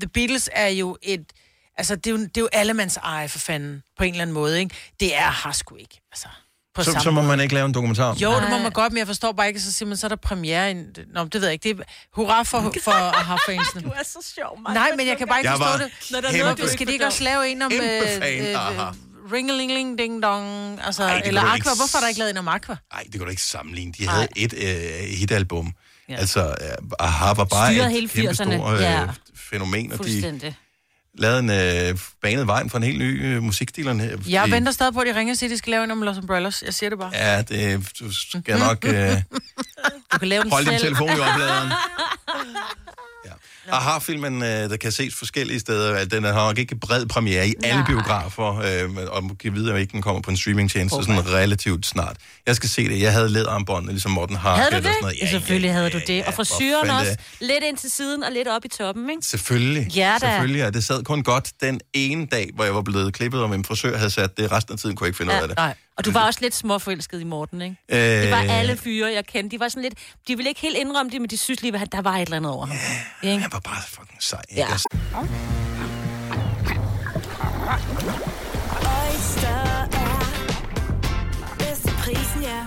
The Beatles er jo et, altså det er jo, det er jo allemands eje for fanden, på en eller anden måde, ikke? Det er har sgu ikke, altså. På Så, samme så må måde. man ikke lave en dokumentar om. Jo, det må man godt, men jeg forstår bare ikke, så siger man, så er der premiere. i en- Nå, det ved jeg ikke. Det er, hurra for, *laughs* for at have fansene. Du er så sjov, Maja. Nej, men jeg kan bare ikke Jeg forstå det. Når der er noget, skal ikke de ikke også lave en om... Øh, øh, ding dong, altså, Ej, eller Aqua. ikke Hvorfor er der ikke lavet en om Aqua? Nej, det kan du ikke sammenligne. De havde et øh, hitalbum. Ja. Altså, øh, Aha var bare Styret et hele kæmpe 80'erne. stort øh, Ja. fænomen, og de Lavede en øh, banet vejen for en helt ny øh, musikstil. Jeg de- venter stadig på, at de ringer og siger, at de skal lave en om Los Umbrellas. Jeg siger det bare. Ja, det, du skal nok øh, Du kan lave den holde din telefon i opladeren. *laughs* Aha-filmen, øh, der kan ses forskellige steder. Den har nok ikke bred premiere i alle Nej. biografer, øh, og kan vide, at ikke den kommer på en streamingtjeneste okay. sådan relativt snart. Jeg skal se det. Jeg havde læderarmbånd, ligesom Morten har. Havde du det? sådan noget. Ja, Selvfølgelig havde du det. Og frisyren fanden også. Lidt ind til siden og lidt op i toppen, ikke? Selvfølgelig. Ja, da. Selvfølgelig, og det sad kun godt den ene dag, hvor jeg var blevet klippet, og min frisør havde sat det. Resten af tiden kunne jeg ikke finde ud af det. Nej. Og du var også lidt småforelsket i Morten, ikke? Øh, Det var alle fyre, jeg kendte. De var sådan lidt... De ville ikke helt indrømme det, men de synes lige, at der var et eller andet over ham. Yeah, han var bare fucking sej. Ja. Altså, Oyster er bedst til prisen, ja.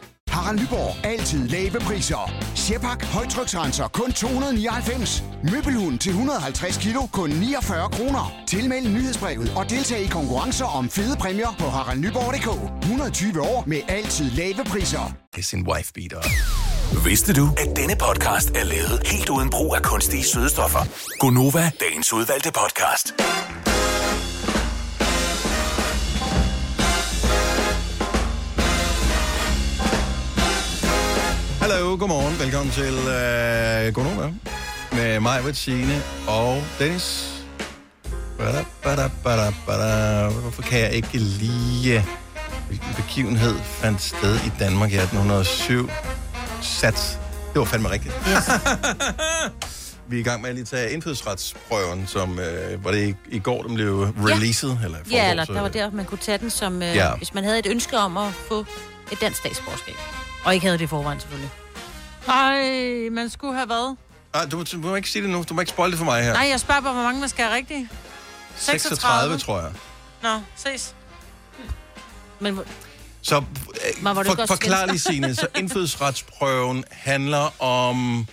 Harald Nyborg. Altid lave priser. Sjehpak. Højtryksrenser. Kun 299. Møbelhund til 150 kilo. Kun 49 kroner. Tilmeld nyhedsbrevet og deltag i konkurrencer om fede præmier på haraldnyborg.dk. 120 år med altid lave priser. det er sin wife beater. Vidste du, at denne podcast er lavet helt uden brug af kunstige sødestoffer? Gonova, dagens udvalgte podcast. Hallo, godmorgen. Velkommen til uh, Gonova med mig, Signe og Dennis. Bada, bada, bada, bada. Hvorfor kan jeg ikke lige... Hvilken begivenhed fandt sted i Danmark i 1807? Sat. Det var fandme rigtigt. Yes. *laughs* Vi er i gang med at lige tage indfødsretsprøven, som øh, var det i, i går, den blev releaset? Eller i Ja, eller der var øh, der, man kunne tage den som... Øh, Ja. ja. Hvis man havde et ønske om at få et dansk statsborgerskab. Og ikke havde det i forvejen, selvfølgelig. Ej, man skulle have været. Ah, du, du må ikke sige det nu. Du må ikke spoil det for mig her. Nej, jeg spørger bare, hvor mange man skal have rigtigt. 36, tror jeg. Nå, ses. Men Så øh, for, forklar lige? Signe. Så indfødsretsprøven handler om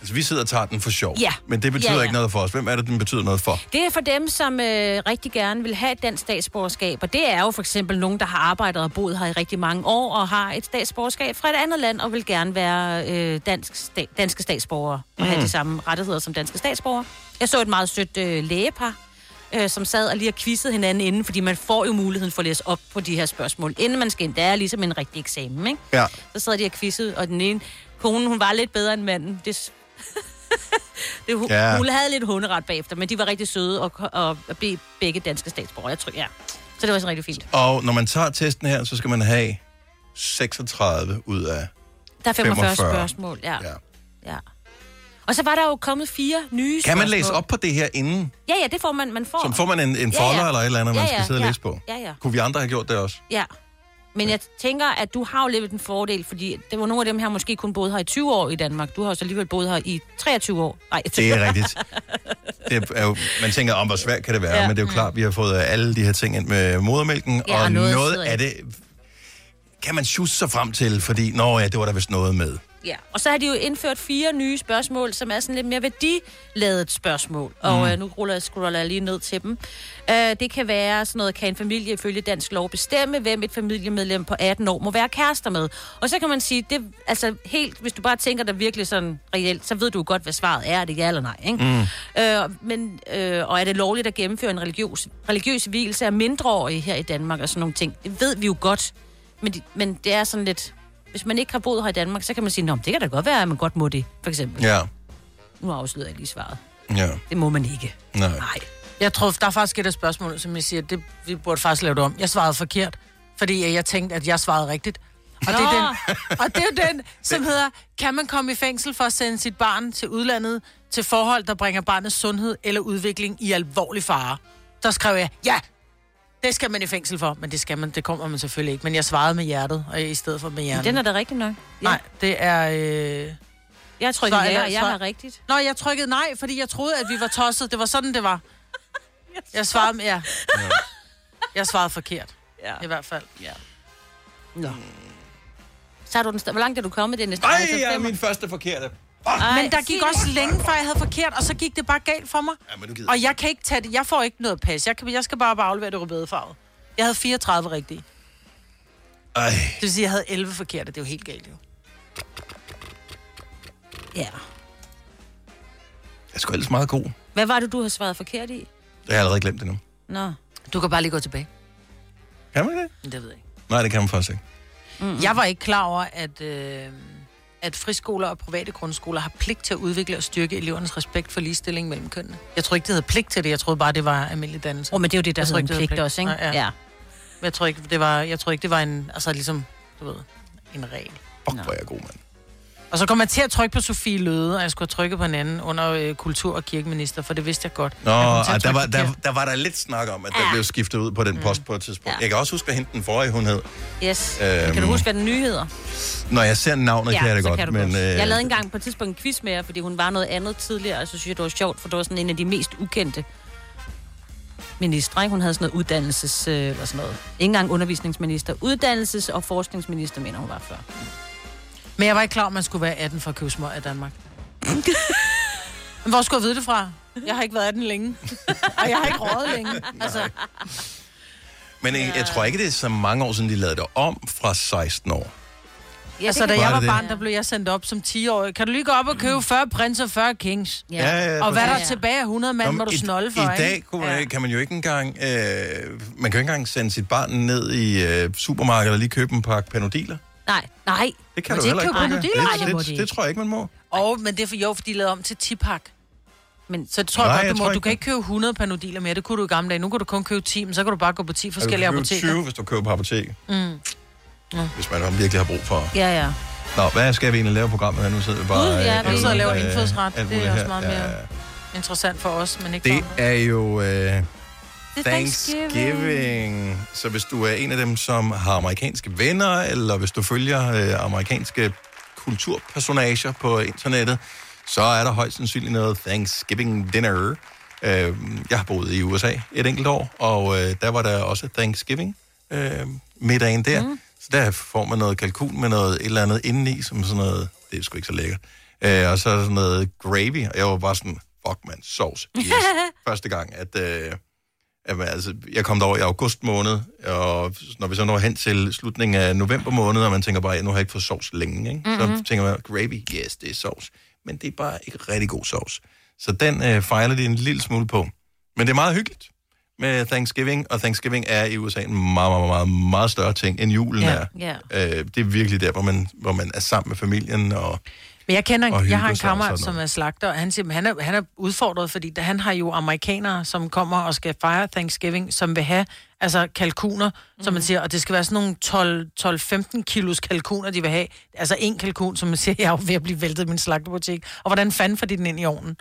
Altså, vi sidder og tager den for sjov. Ja. Men det betyder Ja, ja. ikke noget for os. Hvem er det, den betyder noget for? Det er for dem, som øh, rigtig gerne vil have et dansk statsborgerskab, og det er jo for eksempel nogen, der har arbejdet og boet her i rigtig mange år, og har et statsborgerskab fra et andet land, og vil gerne være øh, dansk sta- danske statsborgere, og have Mm. de samme rettigheder som danske statsborgere. Jeg så et meget sødt øh, lægepar, øh, som sad og lige har quizzet hinanden inden, fordi man får jo muligheden for at læse op på de her spørgsmål, inden man skal ind. Det er ligesom en rigtig eksamen, ikke? Ja. Så sad de og quizzede, og den ene kone, hun var lidt bedre end manden. Det, *laughs* det, hun, Ja. ja. hun havde lidt hunderet bagefter, men de var rigtig søde og, og, og blev begge danske statsborgere, jeg tror, ja. Så det var så rigtig fint. Og når man tager testen her, så skal man have 36 ud af Der er 45, 45. spørgsmål, ja. ja. ja. Og så var der jo kommet fire nye Kan man læse op på det her inden? Ja, ja, det får man. Man får. Så får man en, en Ja, folder ja. eller et eller andet, man Ja, skal ja, sidde og ja. læse på? Ja, ja. Kunne vi andre have gjort det også? Ja. Men jeg tænker, at du har jo lidt en fordel, fordi det var nogle af dem her måske kun boet her i 20 år i Danmark. Du har også alligevel boet her i 23 år. Nej, Det er rigtigt. Det er jo, man tænker, om hvor svært kan det være, ja. Men det er jo klart, at vi har fået alle de her ting ind med modermælken, Ja, og noget noget sidder af det kan man sjusse sig frem til, fordi, nå ja, det var der vist noget med. Ja, og så har de jo indført fire nye spørgsmål, som er sådan lidt mere værdiladet spørgsmål. Og Mm. øh, nu ruller jeg, scroller jeg lige ned til dem. Øh, det kan være sådan noget, kan en familie ifølge dansk lov bestemme, hvem et familiemedlem på 18 år må være kærester med. Og så kan man sige, det, altså helt, hvis du bare tænker dig virkelig sådan reelt, så ved du jo godt, hvad svaret er. Er det ja eller nej, ikke? Mm. Øh, men, øh, og er det lovligt at gennemføre en religiøs, religiøs hvilelse af mindreårige her i Danmark og sådan nogle ting? Det ved vi jo godt. Men, men det er sådan lidt... Hvis man ikke har boet her i Danmark, så kan man sige, Nå, det kan da godt være, at man godt må det, for eksempel. Ja. Nu afslører jeg lige svaret. Ja. Det må man ikke. Nej. Nej. Jeg tror, der er faktisk et af spørgsmål, som jeg siger, det, vi burde faktisk lave det om. Jeg svarede forkert, fordi jeg tænkte, at jeg svarede rigtigt. Og det, er den, og det er den, som hedder, kan man komme i fængsel for at sende sit barn til udlandet til forhold, der bringer barnets sundhed eller udvikling i alvorlig fare? Der skrev jeg, ja, det skal man i fængsel for, men det skal man, det kommer man selvfølgelig ikke. Men jeg svarede med hjertet, og i stedet for med hjernen. Den er da rigtig nok. Ja. Nej, det er... Øh... Jeg trykkede ja, og jeg har rigtigt. Nå, jeg trykkede nej, fordi jeg troede, at vi var tosset. Det var sådan, det var. *laughs* Jeg svarede med, ja. *laughs* Jeg svarede forkert. Ja. I hvert fald. Ja. Nå. Så har du den st- Hvor langt er du kommet, Dennis? Ej, Altså, jeg er fem- min første forkerte. Ej, men der gik det. også længe, før jeg havde forkert, og så gik det bare galt for mig. Ja, men du. Og jeg kan ikke tage det. Jeg får ikke noget pas. Jeg, kan, jeg skal bare, bare aflevere det rødbedefarvet. Jeg havde 34 rigtige. Ej. Det vil sige, jeg havde 11 forkerte. Det er jo helt galt, jo. Ja. Jeg er sgu ellers meget god. Det Hvad var det, du har svaret forkert i? har jeg allerede glemt endnu. Nå. Du kan bare lige gå tilbage. Kan man det? Det ved jeg ikke. Nej, det kan man faktisk ikke. Mm. Jeg var ikke klar over, at, øh, at friskoler og private grundskoler har pligt til at udvikle og styrke elevernes respekt for ligestilling mellem kønnene. Jeg tror ikke, det hedder pligt til det. Jeg troede bare, det var almindelig dannelse. Åh, oh, men det er jo det, der Jeg tror hedder en ikke, det pligt hedder også, ikke? Nej, ja. Men Jeg tror ikke, det var, jeg tror ikke, det var en, altså ligesom, du ved, en regel. Fuck, hvor er jeg god, mand. Og så kom jeg til at trykke på Sofie Løde, og jeg skulle have trykket på en anden under øh, kultur- og kirkeminister, for det vidste jeg godt. Nå, Jeg ej, der, trykke var, der, der var der lidt snak om, at der blev skiftet ud på den post på et tidspunkt. Jeg kan også huske, hvad hende den forrige, hun hed. Yes. Øhm. Kan du huske, hvad den nye hedder? Når jeg ser navnet, kan jeg det så godt. kan du men, godt. øh, Jeg lavede engang på et tidspunkt en quiz med jer, fordi hun var noget andet tidligere, og så synes jeg, det var sjovt, for det var sådan en af de mest ukendte ministre. Ikke? Hun havde sådan noget uddannelses... Øh, eller sådan noget. Ikke engang undervisningsminister. Uddannelses- og forskningsminister, mener hun var før. Men jeg var ikke klar, at man skulle være 18 for at købe smør i Danmark. Men hvor skulle jeg vide det fra? Jeg har ikke været 18 længe. Og jeg har ikke rådet længe. Altså, Men jeg, jeg tror ikke, det er så mange år siden, de lavede det om fra 16 år. ja, altså, da Var jeg var det? barn, der blev jeg sendt op som 10-årig. Kan du lige gå op og købe 40 prins og 40 kings? Ja. Ja, ja, og hvad der er tilbage af 100 mand, Nå, må du snolde for, I ikke? dag kunne man, kan man jo ikke engang... Øh, man kan jo ikke engang sende sit barn ned i øh, supermarkedet og lige købe en pakke panodiler. Nej, nej. Det kan Må du de heller ikke ikke. købe panodiler? Nej, Det, det må det, de det, tror jeg ikke, man må. Og, men det er for jo, fordi de lavede om til 10-pak. Men så tror Nej, jeg jeg godt, du tror må. Du ikke kan ikke købe 100 panodiler mere. Det kunne du i gamle dage. Nu kan du kun købe 10, men så kan du bare gå på 10 forskellige du kan købe apoteker. 20, hvis du køber på apotek, Mm. hvis man virkelig har brug for. Ja, ja. Nå, hvad skal vi egentlig lave programmet her? Nu sidder vi bare... Gud, ja, øh, vi sidder og laver øh, indfødsret. Det er også meget Ja, mere ja. interessant for os, men ikke Det for er jo øh, Thanksgiving. Thanksgiving. Så hvis du er en af dem, som har amerikanske venner, eller hvis du følger øh, amerikanske kulturpersonager på internettet, så er der højst sandsynligt noget Thanksgiving dinner. Øh, jeg har boet i USA et enkelt år, og øh, der var der også Thanksgiving øh, middagen der. Mm. Så der får man noget kalkun med noget et eller andet indeni, som sådan noget, det er sgu ikke så lækkert. Øh, og så er sådan noget gravy, og jeg var bare sådan, fuck man, sovs. Yes. *laughs* Første gang, at, øh, at altså, jeg kom derover i august måned, og når vi så når hen til slutningen af november måned, og man tænker bare, nu har jeg ikke fået sovs længe, ikke? så Mhm. tænker man, gravy, yes, det er sovs. Men det er bare ikke rigtig god sovs. Så den øh, fejler de en lille smule på. Men det er meget hyggeligt med Thanksgiving, og Thanksgiving er i USA en meget, meget, meget, meget større ting, end julen Ja. er. Ja. Øh, det er virkelig der, hvor man, hvor man er sammen med familien, og Men jeg kender, jeg har en kammerat, som er slagter, og han, siger, han, er, han er udfordret, fordi da han har jo amerikanere, som kommer og skal fejre Thanksgiving, som vil have altså kalkuner, mm. som man siger, og det skal være sådan nogle 12 12-15 kilos kalkuner, de vil have. Altså en kalkun, som man siger, jeg er jo ved at blive væltet i min slagterbutik. Og hvordan fanden får de den ind i ovnen?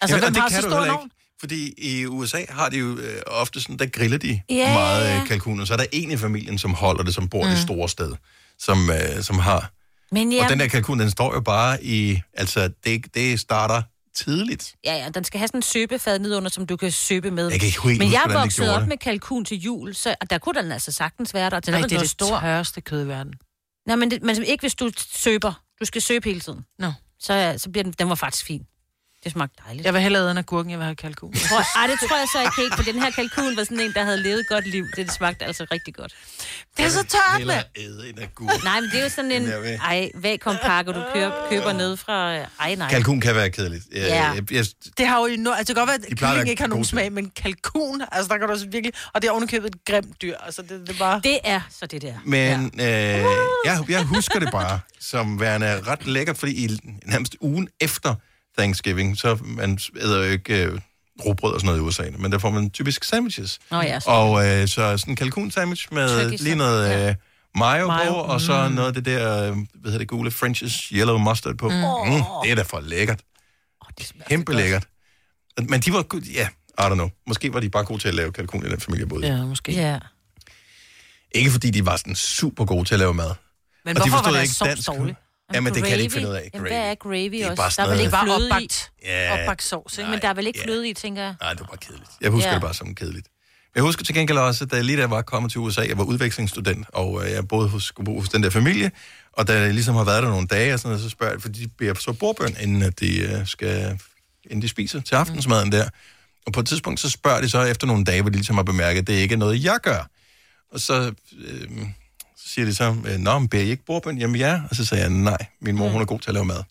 Altså, Jamen, hvem det har så stor en ovn? Fordi i USA har de jo øh, ofte sådan, der griller de yeah. meget øh, kalkuner. Så er der en i familien, som holder det, som bor mm. det Mm. store sted, som, øh, som har. Men Ja. Og den der kalkun, den står jo bare i... Altså, det, det starter tidligt. ja, ja, den skal have sådan en søbefad nedunder, som du kan søbe med. Jeg kan ikke helt Men jeg voksede op det. med kalkun til jul, så og der kunne den altså sagtens være der. og Den Nej, var det er det stor. tørreste kød i verden. Nej, men, det, men ikke hvis du søber. Du skal søbe hele tiden. Nå. Så, så bliver den, den var faktisk fin. Det smagte dejligt. Jeg vil hellere æde en agurken, jeg vil have kalkun. Jeg tror, ej, det tror jeg så ikke helt, for den her kalkun var sådan en, der havde levet et godt liv. Det, det smagte altså rigtig godt. Det er så tørt, Hellere æde en agurk. Nej, men det er jo sådan en, ej, vakuumpakke, du køber, køber ned fra, ej nej. Kalkun kan være kedeligt. Jeg, Ja. jeg, jeg, Det har jo i no... altså, det kan godt være, De at kylling ikke har nogen smag, men kalkun, altså der kan du også virkelig... Og det er ovenikøbet et grimt dyr, altså det, det er bare... Det er så det der. Men ja. øh, jeg, jeg husker det bare som værende ret lækkert, fordi i nærmest ugen efter Thanksgiving, så man æder jo ikke øh, rugbrød og sådan noget i USA, men der får man typisk sandwiches. Nå ja, så- og øh, så sådan en kalkun-sandwich med Turkey lige noget øh, mayo, Mayo, på, og så mm. noget af det der, øh, hvad hedder det, gule French's yellow mustard på. Mm. Mm, det er da for lækkert. Kæmpe lækkert. Men de var, ja, I don't know. Måske var de bare gode til at lave kalkun i den familie, jeg boede. Ja, måske. Ja. Ikke fordi de var sådan super gode til at lave mad. Men Og de hvorfor forstod var ikke deres sovs dansk. dårlig? Jamen, det kan de ikke finde ud af. Jamen, hvad er gravy Det er også? bare der er vel ikke i? opbagt. Ja. Opbagt sovs, ikke? Men der er vel ikke fløde i, tænker jeg. Nej, det var bare kedeligt. Jeg husker Ja. det bare som kedeligt. Men jeg husker til gengæld også, at da jeg lige da jeg var kommet til USA, jeg var udvekslingsstudent, og øh, jeg boede hos, skulle bo hos den der familie, og da jeg ligesom har været der nogle dage, og sådan noget, så spørger jeg, fordi de beder så bordbøn, inden at de øh, skal, inden de spiser til aftensmaden der. Og på et tidspunkt, så spørger de så efter nogle dage, hvor de ligesom har bemærket, at det ikke er noget, jeg gør. Og så, øh, så siger de så, øh, Nå, men beder I ikke bordbøn? Jamen ja. Og så sagde jeg, nej, min mor, hun er god til at lave mad.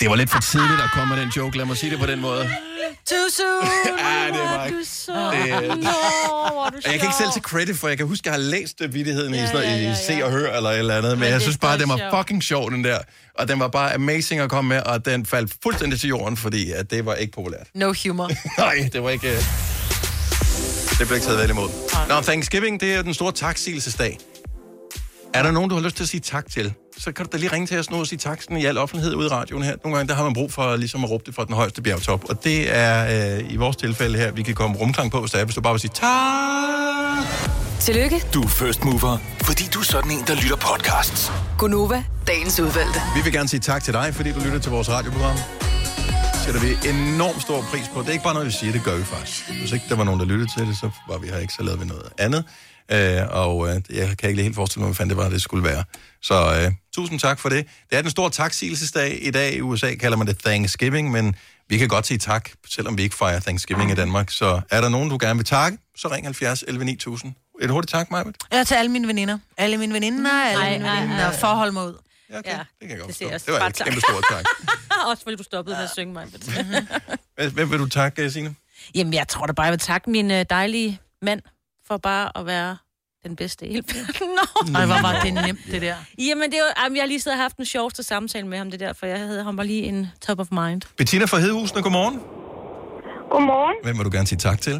Det var lidt for tidligt at komme med den joke, lad mig sige det på den måde. Too soon! *laughs* Ja, det var ikke. Du så... Det- er Og jeg kan ikke selv til credit, for jeg kan huske, at jeg har læst vittigheden ja, i, Ja, sådan noget, ja, ja, i Se ja. og Hør eller et eller andet, men, Men jeg synes bare, at den var sjov. fucking sjov, den der. Og den var bare amazing at komme med, og den faldt fuldstændig til jorden, fordi at det var ikke populært. No humor. *laughs* Nej, det var ikke... øh, Det blev ikke taget vel imod. Nå, Thanksgiving, det er den store taksigelsesdag. Er der nogen, du har lyst til at sige tak til? Så kan du da lige ringe til os nu og sige tak sådan i al offentlighed ude i radioen her. Nogle gange der har man brug for ligesom at råbe det fra den højeste bjergtop. Og det er øh, i vores tilfælde her, vi kan komme rumklang på, hvis det er, hvis du bare vil sige tak. Tillykke, Du er first mover, fordi du er sådan en, der lytter podcasts. Gunova, dagens udvalgte. Vi vil gerne sige tak til dig, fordi du lytter til vores radioprogram. Det sætter vi enormt stor pris på. Det er ikke bare noget, vi siger, det gør vi faktisk. Hvis ikke der var nogen, der lyttede til det, så var vi her ikke, så lavede vi noget andet. Øh, og øh, jeg kan ikke helt forestille mig, hvad fanden det var, det skulle være. Så øh, tusind tak for det. Det er den store taksigelsesdag. I dag i USA kalder man det Thanksgiving, men vi kan godt sige tak, selvom vi ikke fejrer Thanksgiving i Danmark. Så er der nogen, du gerne vil takke, så ring 70 11 9000. Et hurtigt tak, Majbet. Ja, til alle mine veninder. Alle mine veninder, alle Ej, mine veninder. Forhold mig ud. Ja, okay. Ja, det kan jeg godt det forstå. Det var bare et tak. kæmpe stort tak. *laughs* Også fordi du stoppede med at synge mig. *laughs* Hvem- vil du takke, Signe? Jamen, jeg tror da bare, jeg vil takke min øh, dejlige mand for bare at være den bedste i hele verden. *laughs* Nå. Hvor var det nemt, det der. Jamen, det er jo, jamen, jeg har lige siddet og haft en sjoveste samtale med ham, det der, for jeg havde ham var lige en top of mind. Bettina fra Hedehusene, godmorgen. Godmorgen. Hvem vil du gerne sige tak til?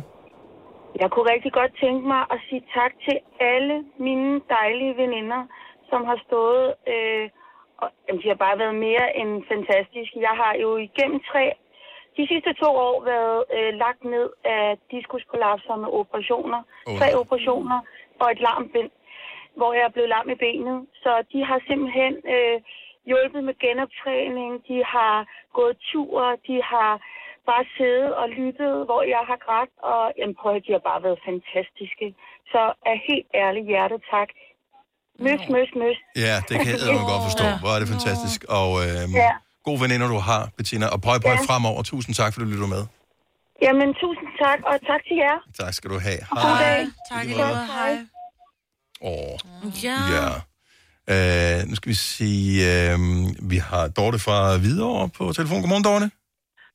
Jeg kunne rigtig godt tænke mig at sige tak til alle mine dejlige veninder, som har stået... Øh, og, jamen, de har bare været mere end fantastiske. Jeg har jo igennem tre, de sidste to år været øh, lagt ned af diskusprolapser med operationer. Åh. Tre operationer og et larmbind, hvor jeg er blevet lam i benet. Så de har simpelthen øh, hjulpet med genoptræning. De har gået tur. De har bare siddet og lyttet, hvor jeg har grædt. Og jamen, prøv de har bare været fantastiske. Så af helt ærlig hjerte tak. Møs, møs, møs. Ja, det kan jeg godt forstå. Hvor er det fantastisk. Og øh, Ja. gode veninder, du har, Bettina. Og pøj, pøj Ja. fremover. Tusind tak, fordi du lytter med. Jamen, tusind tak, og tak til jer. Tak skal du have. God dag. Tak i måde. Hej. Åh, Ja. ja. Øh, nu skal vi sige, øh, vi har Dorte fra Hvidovre på telefon. Godmorgen, Dorte.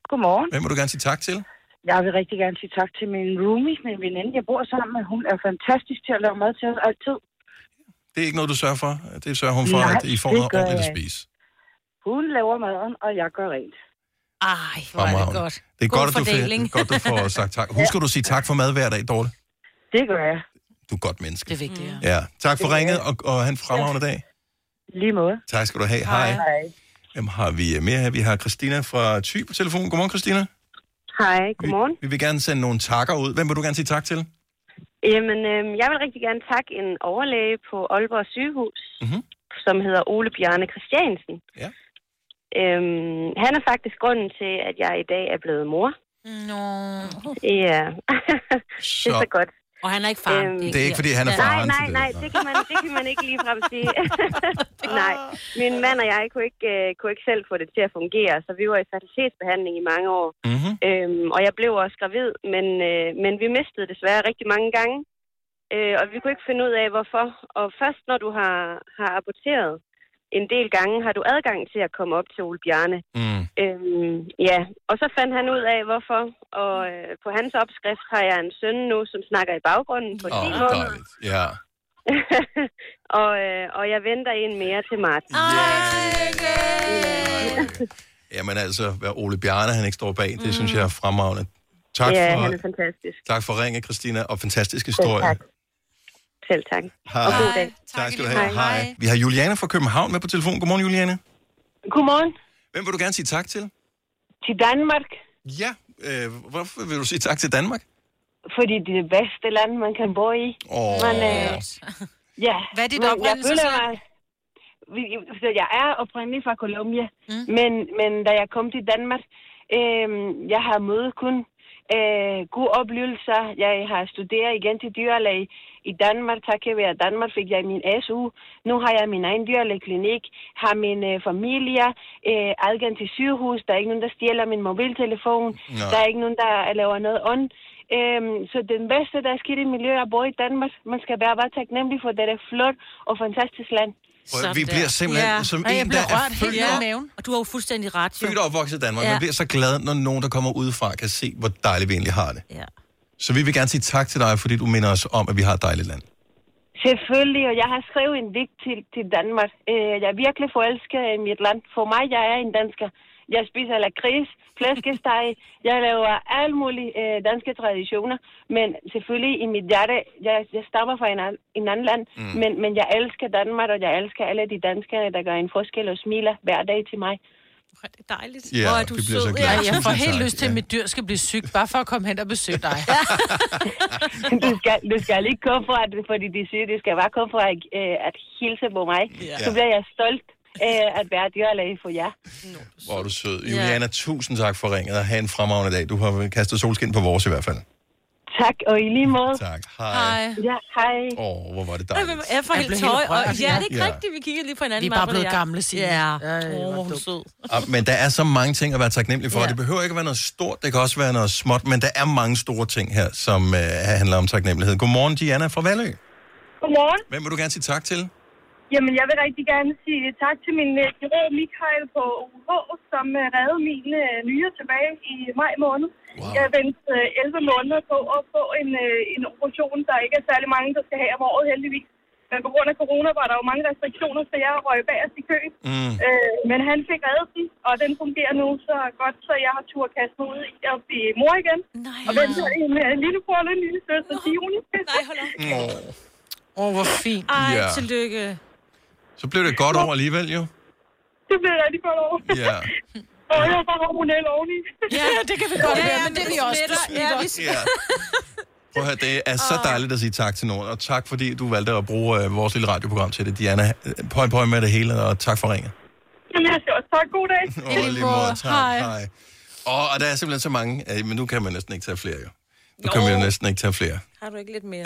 Godmorgen. Hvem vil du gerne sige tak til? Jeg vil rigtig gerne sige tak til min roomie, min veninde, jeg bor sammen med. Hun er fantastisk til at lave mad til os altid. Det er ikke noget, du sørger for. Det sørger hun for, Nej, at I får det noget ordentligt at jeg spise. Hun laver maden, og jeg gør rent. Ej, hvor er det godt. Det er God godt, at du, er godt, du får sagt tak. *laughs* Husker du at sige tak for mad hver dag, Dorte? Det gør jeg. Du er godt menneske. Det er vigtigt, ja. Ja, tak for ringet, og, og have en fremragende dag. Lige måde. Tak skal du have. Hej. Hej. Hvem har vi mere her? Vi har Christina fra Thy på telefon. Godmorgen, Christina. Hej, godmorgen. Vi vil gerne sende nogle takker ud. Hvem vil du gerne sige tak til? Jamen, øh, jeg vil rigtig gerne takke en overlæge på Aalborg sygehus, Mhm. som hedder Ole Bjarne Christiansen. Ja. Øhm, han er faktisk grunden til, at jeg i dag er blevet mor. Nå. Ja, *laughs* det er så godt. Og han er ikke far. Øhm, Det er ikke, fordi han er nej, faren nej, det. nej, det kan man, det kan man ikke ligefrem sige. *laughs* *laughs* nej, min mand og jeg kunne ikke, øh, kunne ikke selv få det til at fungere, så vi var i fertilitetsbehandling i mange år. Mm-hmm. Øhm, og jeg blev også gravid, men, øh, men vi mistede desværre rigtig mange gange. Øh, og vi kunne ikke finde ud af, hvorfor. Og først når du har, har aborteret en del gange, har du adgang til at komme op til Ole Bjarne. Mm. Øhm, ja, og så fandt han ud af, hvorfor. Og øh, på hans opskrift har jeg en søn nu, som snakker i baggrunden på Åh, 10 oh, måneder. dejligt. Ja. *laughs* og, øh, og jeg venter en mere til Martin. Jamen altså, hvad Ole Bjarne han ikke står bag, det synes jeg er fremragende. Tak ja, for, han er fantastisk. tak for ringe, Christina, og fantastisk historie. tak. Selv tak. Hej. Og god dag. Tak skal du have. Hej. Vi har Juliane fra København med på telefon. Godmorgen, Juliane. Godmorgen. Hvem vil du gerne sige tak til? Til Danmark, Ja, øh, hvorfor vil du sige tak til Danmark? fordi det er det bedste land, man kan bo i. Åh. Men, øh, ja. Hvad er dit oprindelsesland? så jeg er oprindelig fra Colombia, mm. men, men da jeg kom til Danmark, øh, jeg har mødt kun øh, gode oplevelser. Jeg har studeret igen til dyrlæge i Danmark. Takket være Danmark fik jeg min SU. Nu har jeg min egen dyrlægeklinik, har min øh, familie, øh, adgang til sygehus. Der er ikke nogen, der stjæler min mobiltelefon. Nå. Der er ikke nogen, der laver noget ond. Øhm, så den bedste, der er sket i miljøet, er bo i Danmark. Man skal være bare taknemmelig for, det er et flot og fantastisk land. At- vi bliver simpelthen som Ej, jeg en, der er født og- maven. Og du har jo fuldstændig ret, jo. Født og opvokset i Danmark. Ja. Man bliver så glad, når nogen, der kommer udefra, kan se, hvor dejligt vi egentlig har det. Ja. Så vi vil gerne sige tak til dig, fordi du minder os om, at vi har et dejligt land. Selvfølgelig, og jeg har skrevet en digt til, til Danmark. Øh, jeg er virkelig forelsket i mit land. For mig, jeg er en dansker. Jeg spiser lakrids, flæskesteg, jeg laver alle mulige øh, danske traditioner. Men selvfølgelig i mit hjerte, jeg, jeg stammer fra en, an- en anden land, Mm. mm. men, men jeg elsker Danmark, og jeg elsker alle de danskere, der gør en forskel og smiler hver dag til mig. Det er dejligt. Ja, Hvor er du bliver så sød. glade. Ja, jeg får helt tak. lyst til, at mit dyr skal blive syg, bare for at komme hen og besøge dig. *laughs* du, skal, du skal ikke komme for, at, fordi de siger, du skal bare komme for at, øh, at hilse på mig. Ja. Så bliver jeg stolt øh, at være dyrlæge for jer. Hvor er du sød. Juliana, tusind tak for ringet, og have en fremragende dag. Du har kastet solskin på vores i hvert fald. Tak, og i lige måde. Tak. Hej. Ja, hej. Åh, oh, hvor var det Ej, dejligt. Jeg får Jeg helt tøj. Og, ja, det er ikke Ja. rigtigt. Vi kiggede lige på hinanden. Vi er bare blevet gamle, Signe. Ja. Åh, hvor hvor dumt. sød. Ja, Men der er så mange ting at være taknemmelig for. Ja. Det behøver ikke at være noget stort, det kan også være noget småt, men der er mange store ting her, som uh, handler om taknemmelighed. Godmorgen, Diana fra Valø. Godmorgen. Hvem vil du gerne sige tak til? Jamen, jeg vil rigtig gerne sige tak til min øh, kirurg Michael på UH, som øh, reddede mine øh, nyere tilbage i maj måned. Wow. Jeg ventede øh, 11 måneder på at få en, øh, en operation, der ikke er særlig mange, der skal have om året heldigvis. Men på grund af corona var der jo mange restriktioner, så jeg røg bagerst i køen. Mm. Øh, men han fik reddet den, og den fungerer nu så godt, så jeg har tur kaste mig ud i at blive mor igen. Nej. Og venter en uh, lille bror og en lille søster til juni. Nej, hold op. Åh, Åh, oh, hvor fint. Ej, Ja. tillykke. Så blev det et godt år alligevel, jo. Det bliver rigtig godt over. Ja. *laughs* og jeg er bare hormonel oveni. Ja, *laughs* det kan vi godt Ja, være, ja, men det er vi også. Du smitter. Ja, smitter. vi ja. Prøv at høre, det er så dejligt at sige tak til nogen, og tak fordi du valgte at bruge øh, vores lille radioprogram til det. Diana, øh, pøj pøj med det hele, og tak for ringet. Jamen, jeg siger også tak. God dag. Og lige måde, tak. Hej. Og, og der er simpelthen så mange, øh, men nu kan man næsten ikke tage flere, jo. Nu kan man jo næsten ikke tage flere. Har du ikke lidt mere?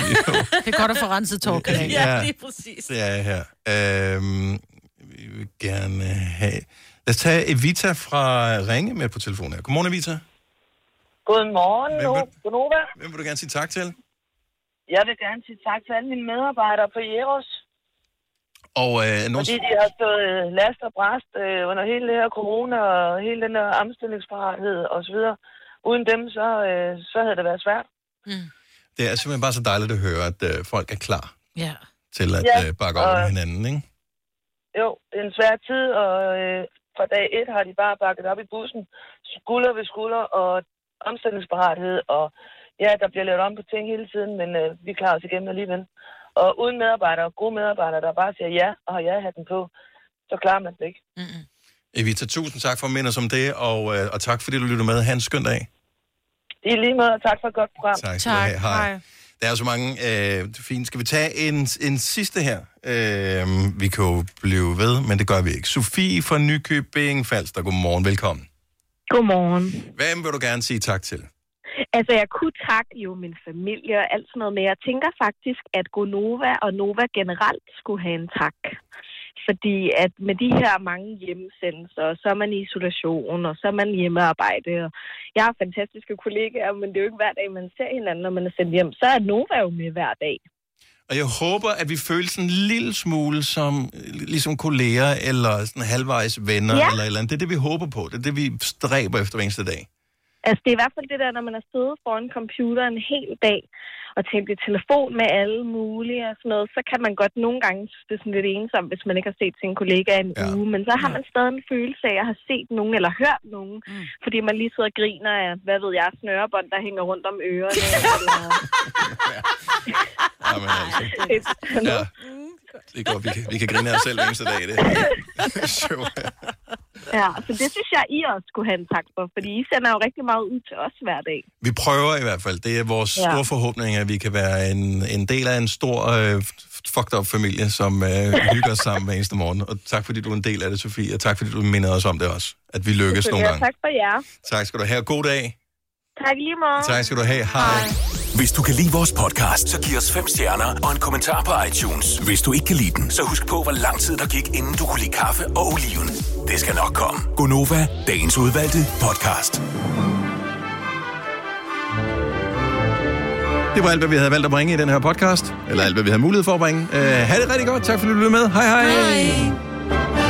*laughs* det er godt at få renset tårkanalen. *laughs* ja, lige præcis. Det er her. Øhm, vi vil gerne have... Lad os tage Evita fra Ringe med på telefonen her. Godmorgen, Evita. Godmorgen, Hvem vil- Godnova. Hvem vil du gerne sige tak til? Jeg vil gerne sige tak til alle mine medarbejdere på Jeros, Og øh, nogen... fordi de har stået øh, last og bræst øh, under hele det her corona og hele den her omstillingsparathed og så videre. Uden dem, så, øh, så havde det været svært. Det er simpelthen bare så dejligt at høre, at øh, folk er klar Ja. til at Ja, øh, bakke op om hinanden, ikke? Jo, det er en svær tid, og øh, fra dag et har de bare bakket op i bussen, skulder ved skulder og omstillingsparathed, og ja, der bliver lavet om på ting hele tiden, men øh, vi klarer os igennem alligevel. Og uden medarbejdere, gode medarbejdere, der bare siger ja og har ja-hatten på, så klarer man det ikke. Evita, tusind tak for at minde os om det, og, øh, og tak fordi du lyttede med. Ha' en skøn dag. I lige måde, og tak for et godt program. Tak skal du have. Hej. Der er så mange øh, fine. Skal vi tage en, en sidste her? Øh, vi kan jo blive ved, men det gør vi ikke. Sofie fra Nykøbing Falster, godmorgen, velkommen. Godmorgen. Hvem vil du gerne sige tak til? Altså, jeg kunne takke jo min familie og alt sådan noget, men jeg tænker faktisk, at Gonova og Nova generelt skulle have en tak. Fordi at med de her mange hjemmesendelser, så er man i isolation, og så er man hjemmearbejde. Og jeg har fantastiske kollegaer, men det er jo ikke hver dag, man ser hinanden, når man er sendt hjem. Så er Nova jo med hver dag. Og jeg håber, at vi føler sådan en lille smule som ligesom kolleger, eller sådan halvvejs venner, Ja. eller eller andet. Det er det, vi håber på. Det er det, vi stræber efter hver eneste dag. Altså, det er i hvert fald det der, når man har siddet foran computeren en hel dag, og talt i telefon med alle mulige og sådan noget, så kan man godt nogle gange det er sådan lidt ensomt, hvis man ikke har set sin kollega i en ja. uge. Men så har man stadig en følelse af at have set nogen eller hørt nogen, mm. fordi man lige sidder og griner af, hvad ved jeg, snørebånd, der hænger rundt om ørerne. *laughs* eller... Jamen, altså. *laughs* Et- Ja. Det er godt, vi kan, vi kan grine af os selv hver eneste dag. Det *laughs* er sjovt. Ja, så det synes jeg, I også skulle have en tak for, fordi I sender jo rigtig meget ud til os hver dag. Vi prøver i hvert fald. Det er vores Ja. store forhåbning, at vi kan være en, en del af en stor øh, fucked up familie, som øh, hygger os sammen hver eneste morgen. Og tak fordi du er en del af det, Sofie, og tak fordi du minder os om det også. At vi lykkes nogle gange. Tak for jer. Tak skal du have. God dag. Tak lige måde. Tak skal du have. Hej. Hvis du kan lide vores podcast, så giv os fem stjerner og en kommentar på iTunes. Hvis du ikke kan lide den, så husk på, hvor lang tid der gik, inden du kunne lide kaffe og oliven. Det skal nok komme. Gonova, dagens udvalgte podcast. Det var alt, hvad vi havde valgt at bringe i den her podcast. Eller alt, hvad vi havde mulighed for at bringe. Uh, ha' det rigtig godt. Tak fordi du lyttede med. Hej hej. hej.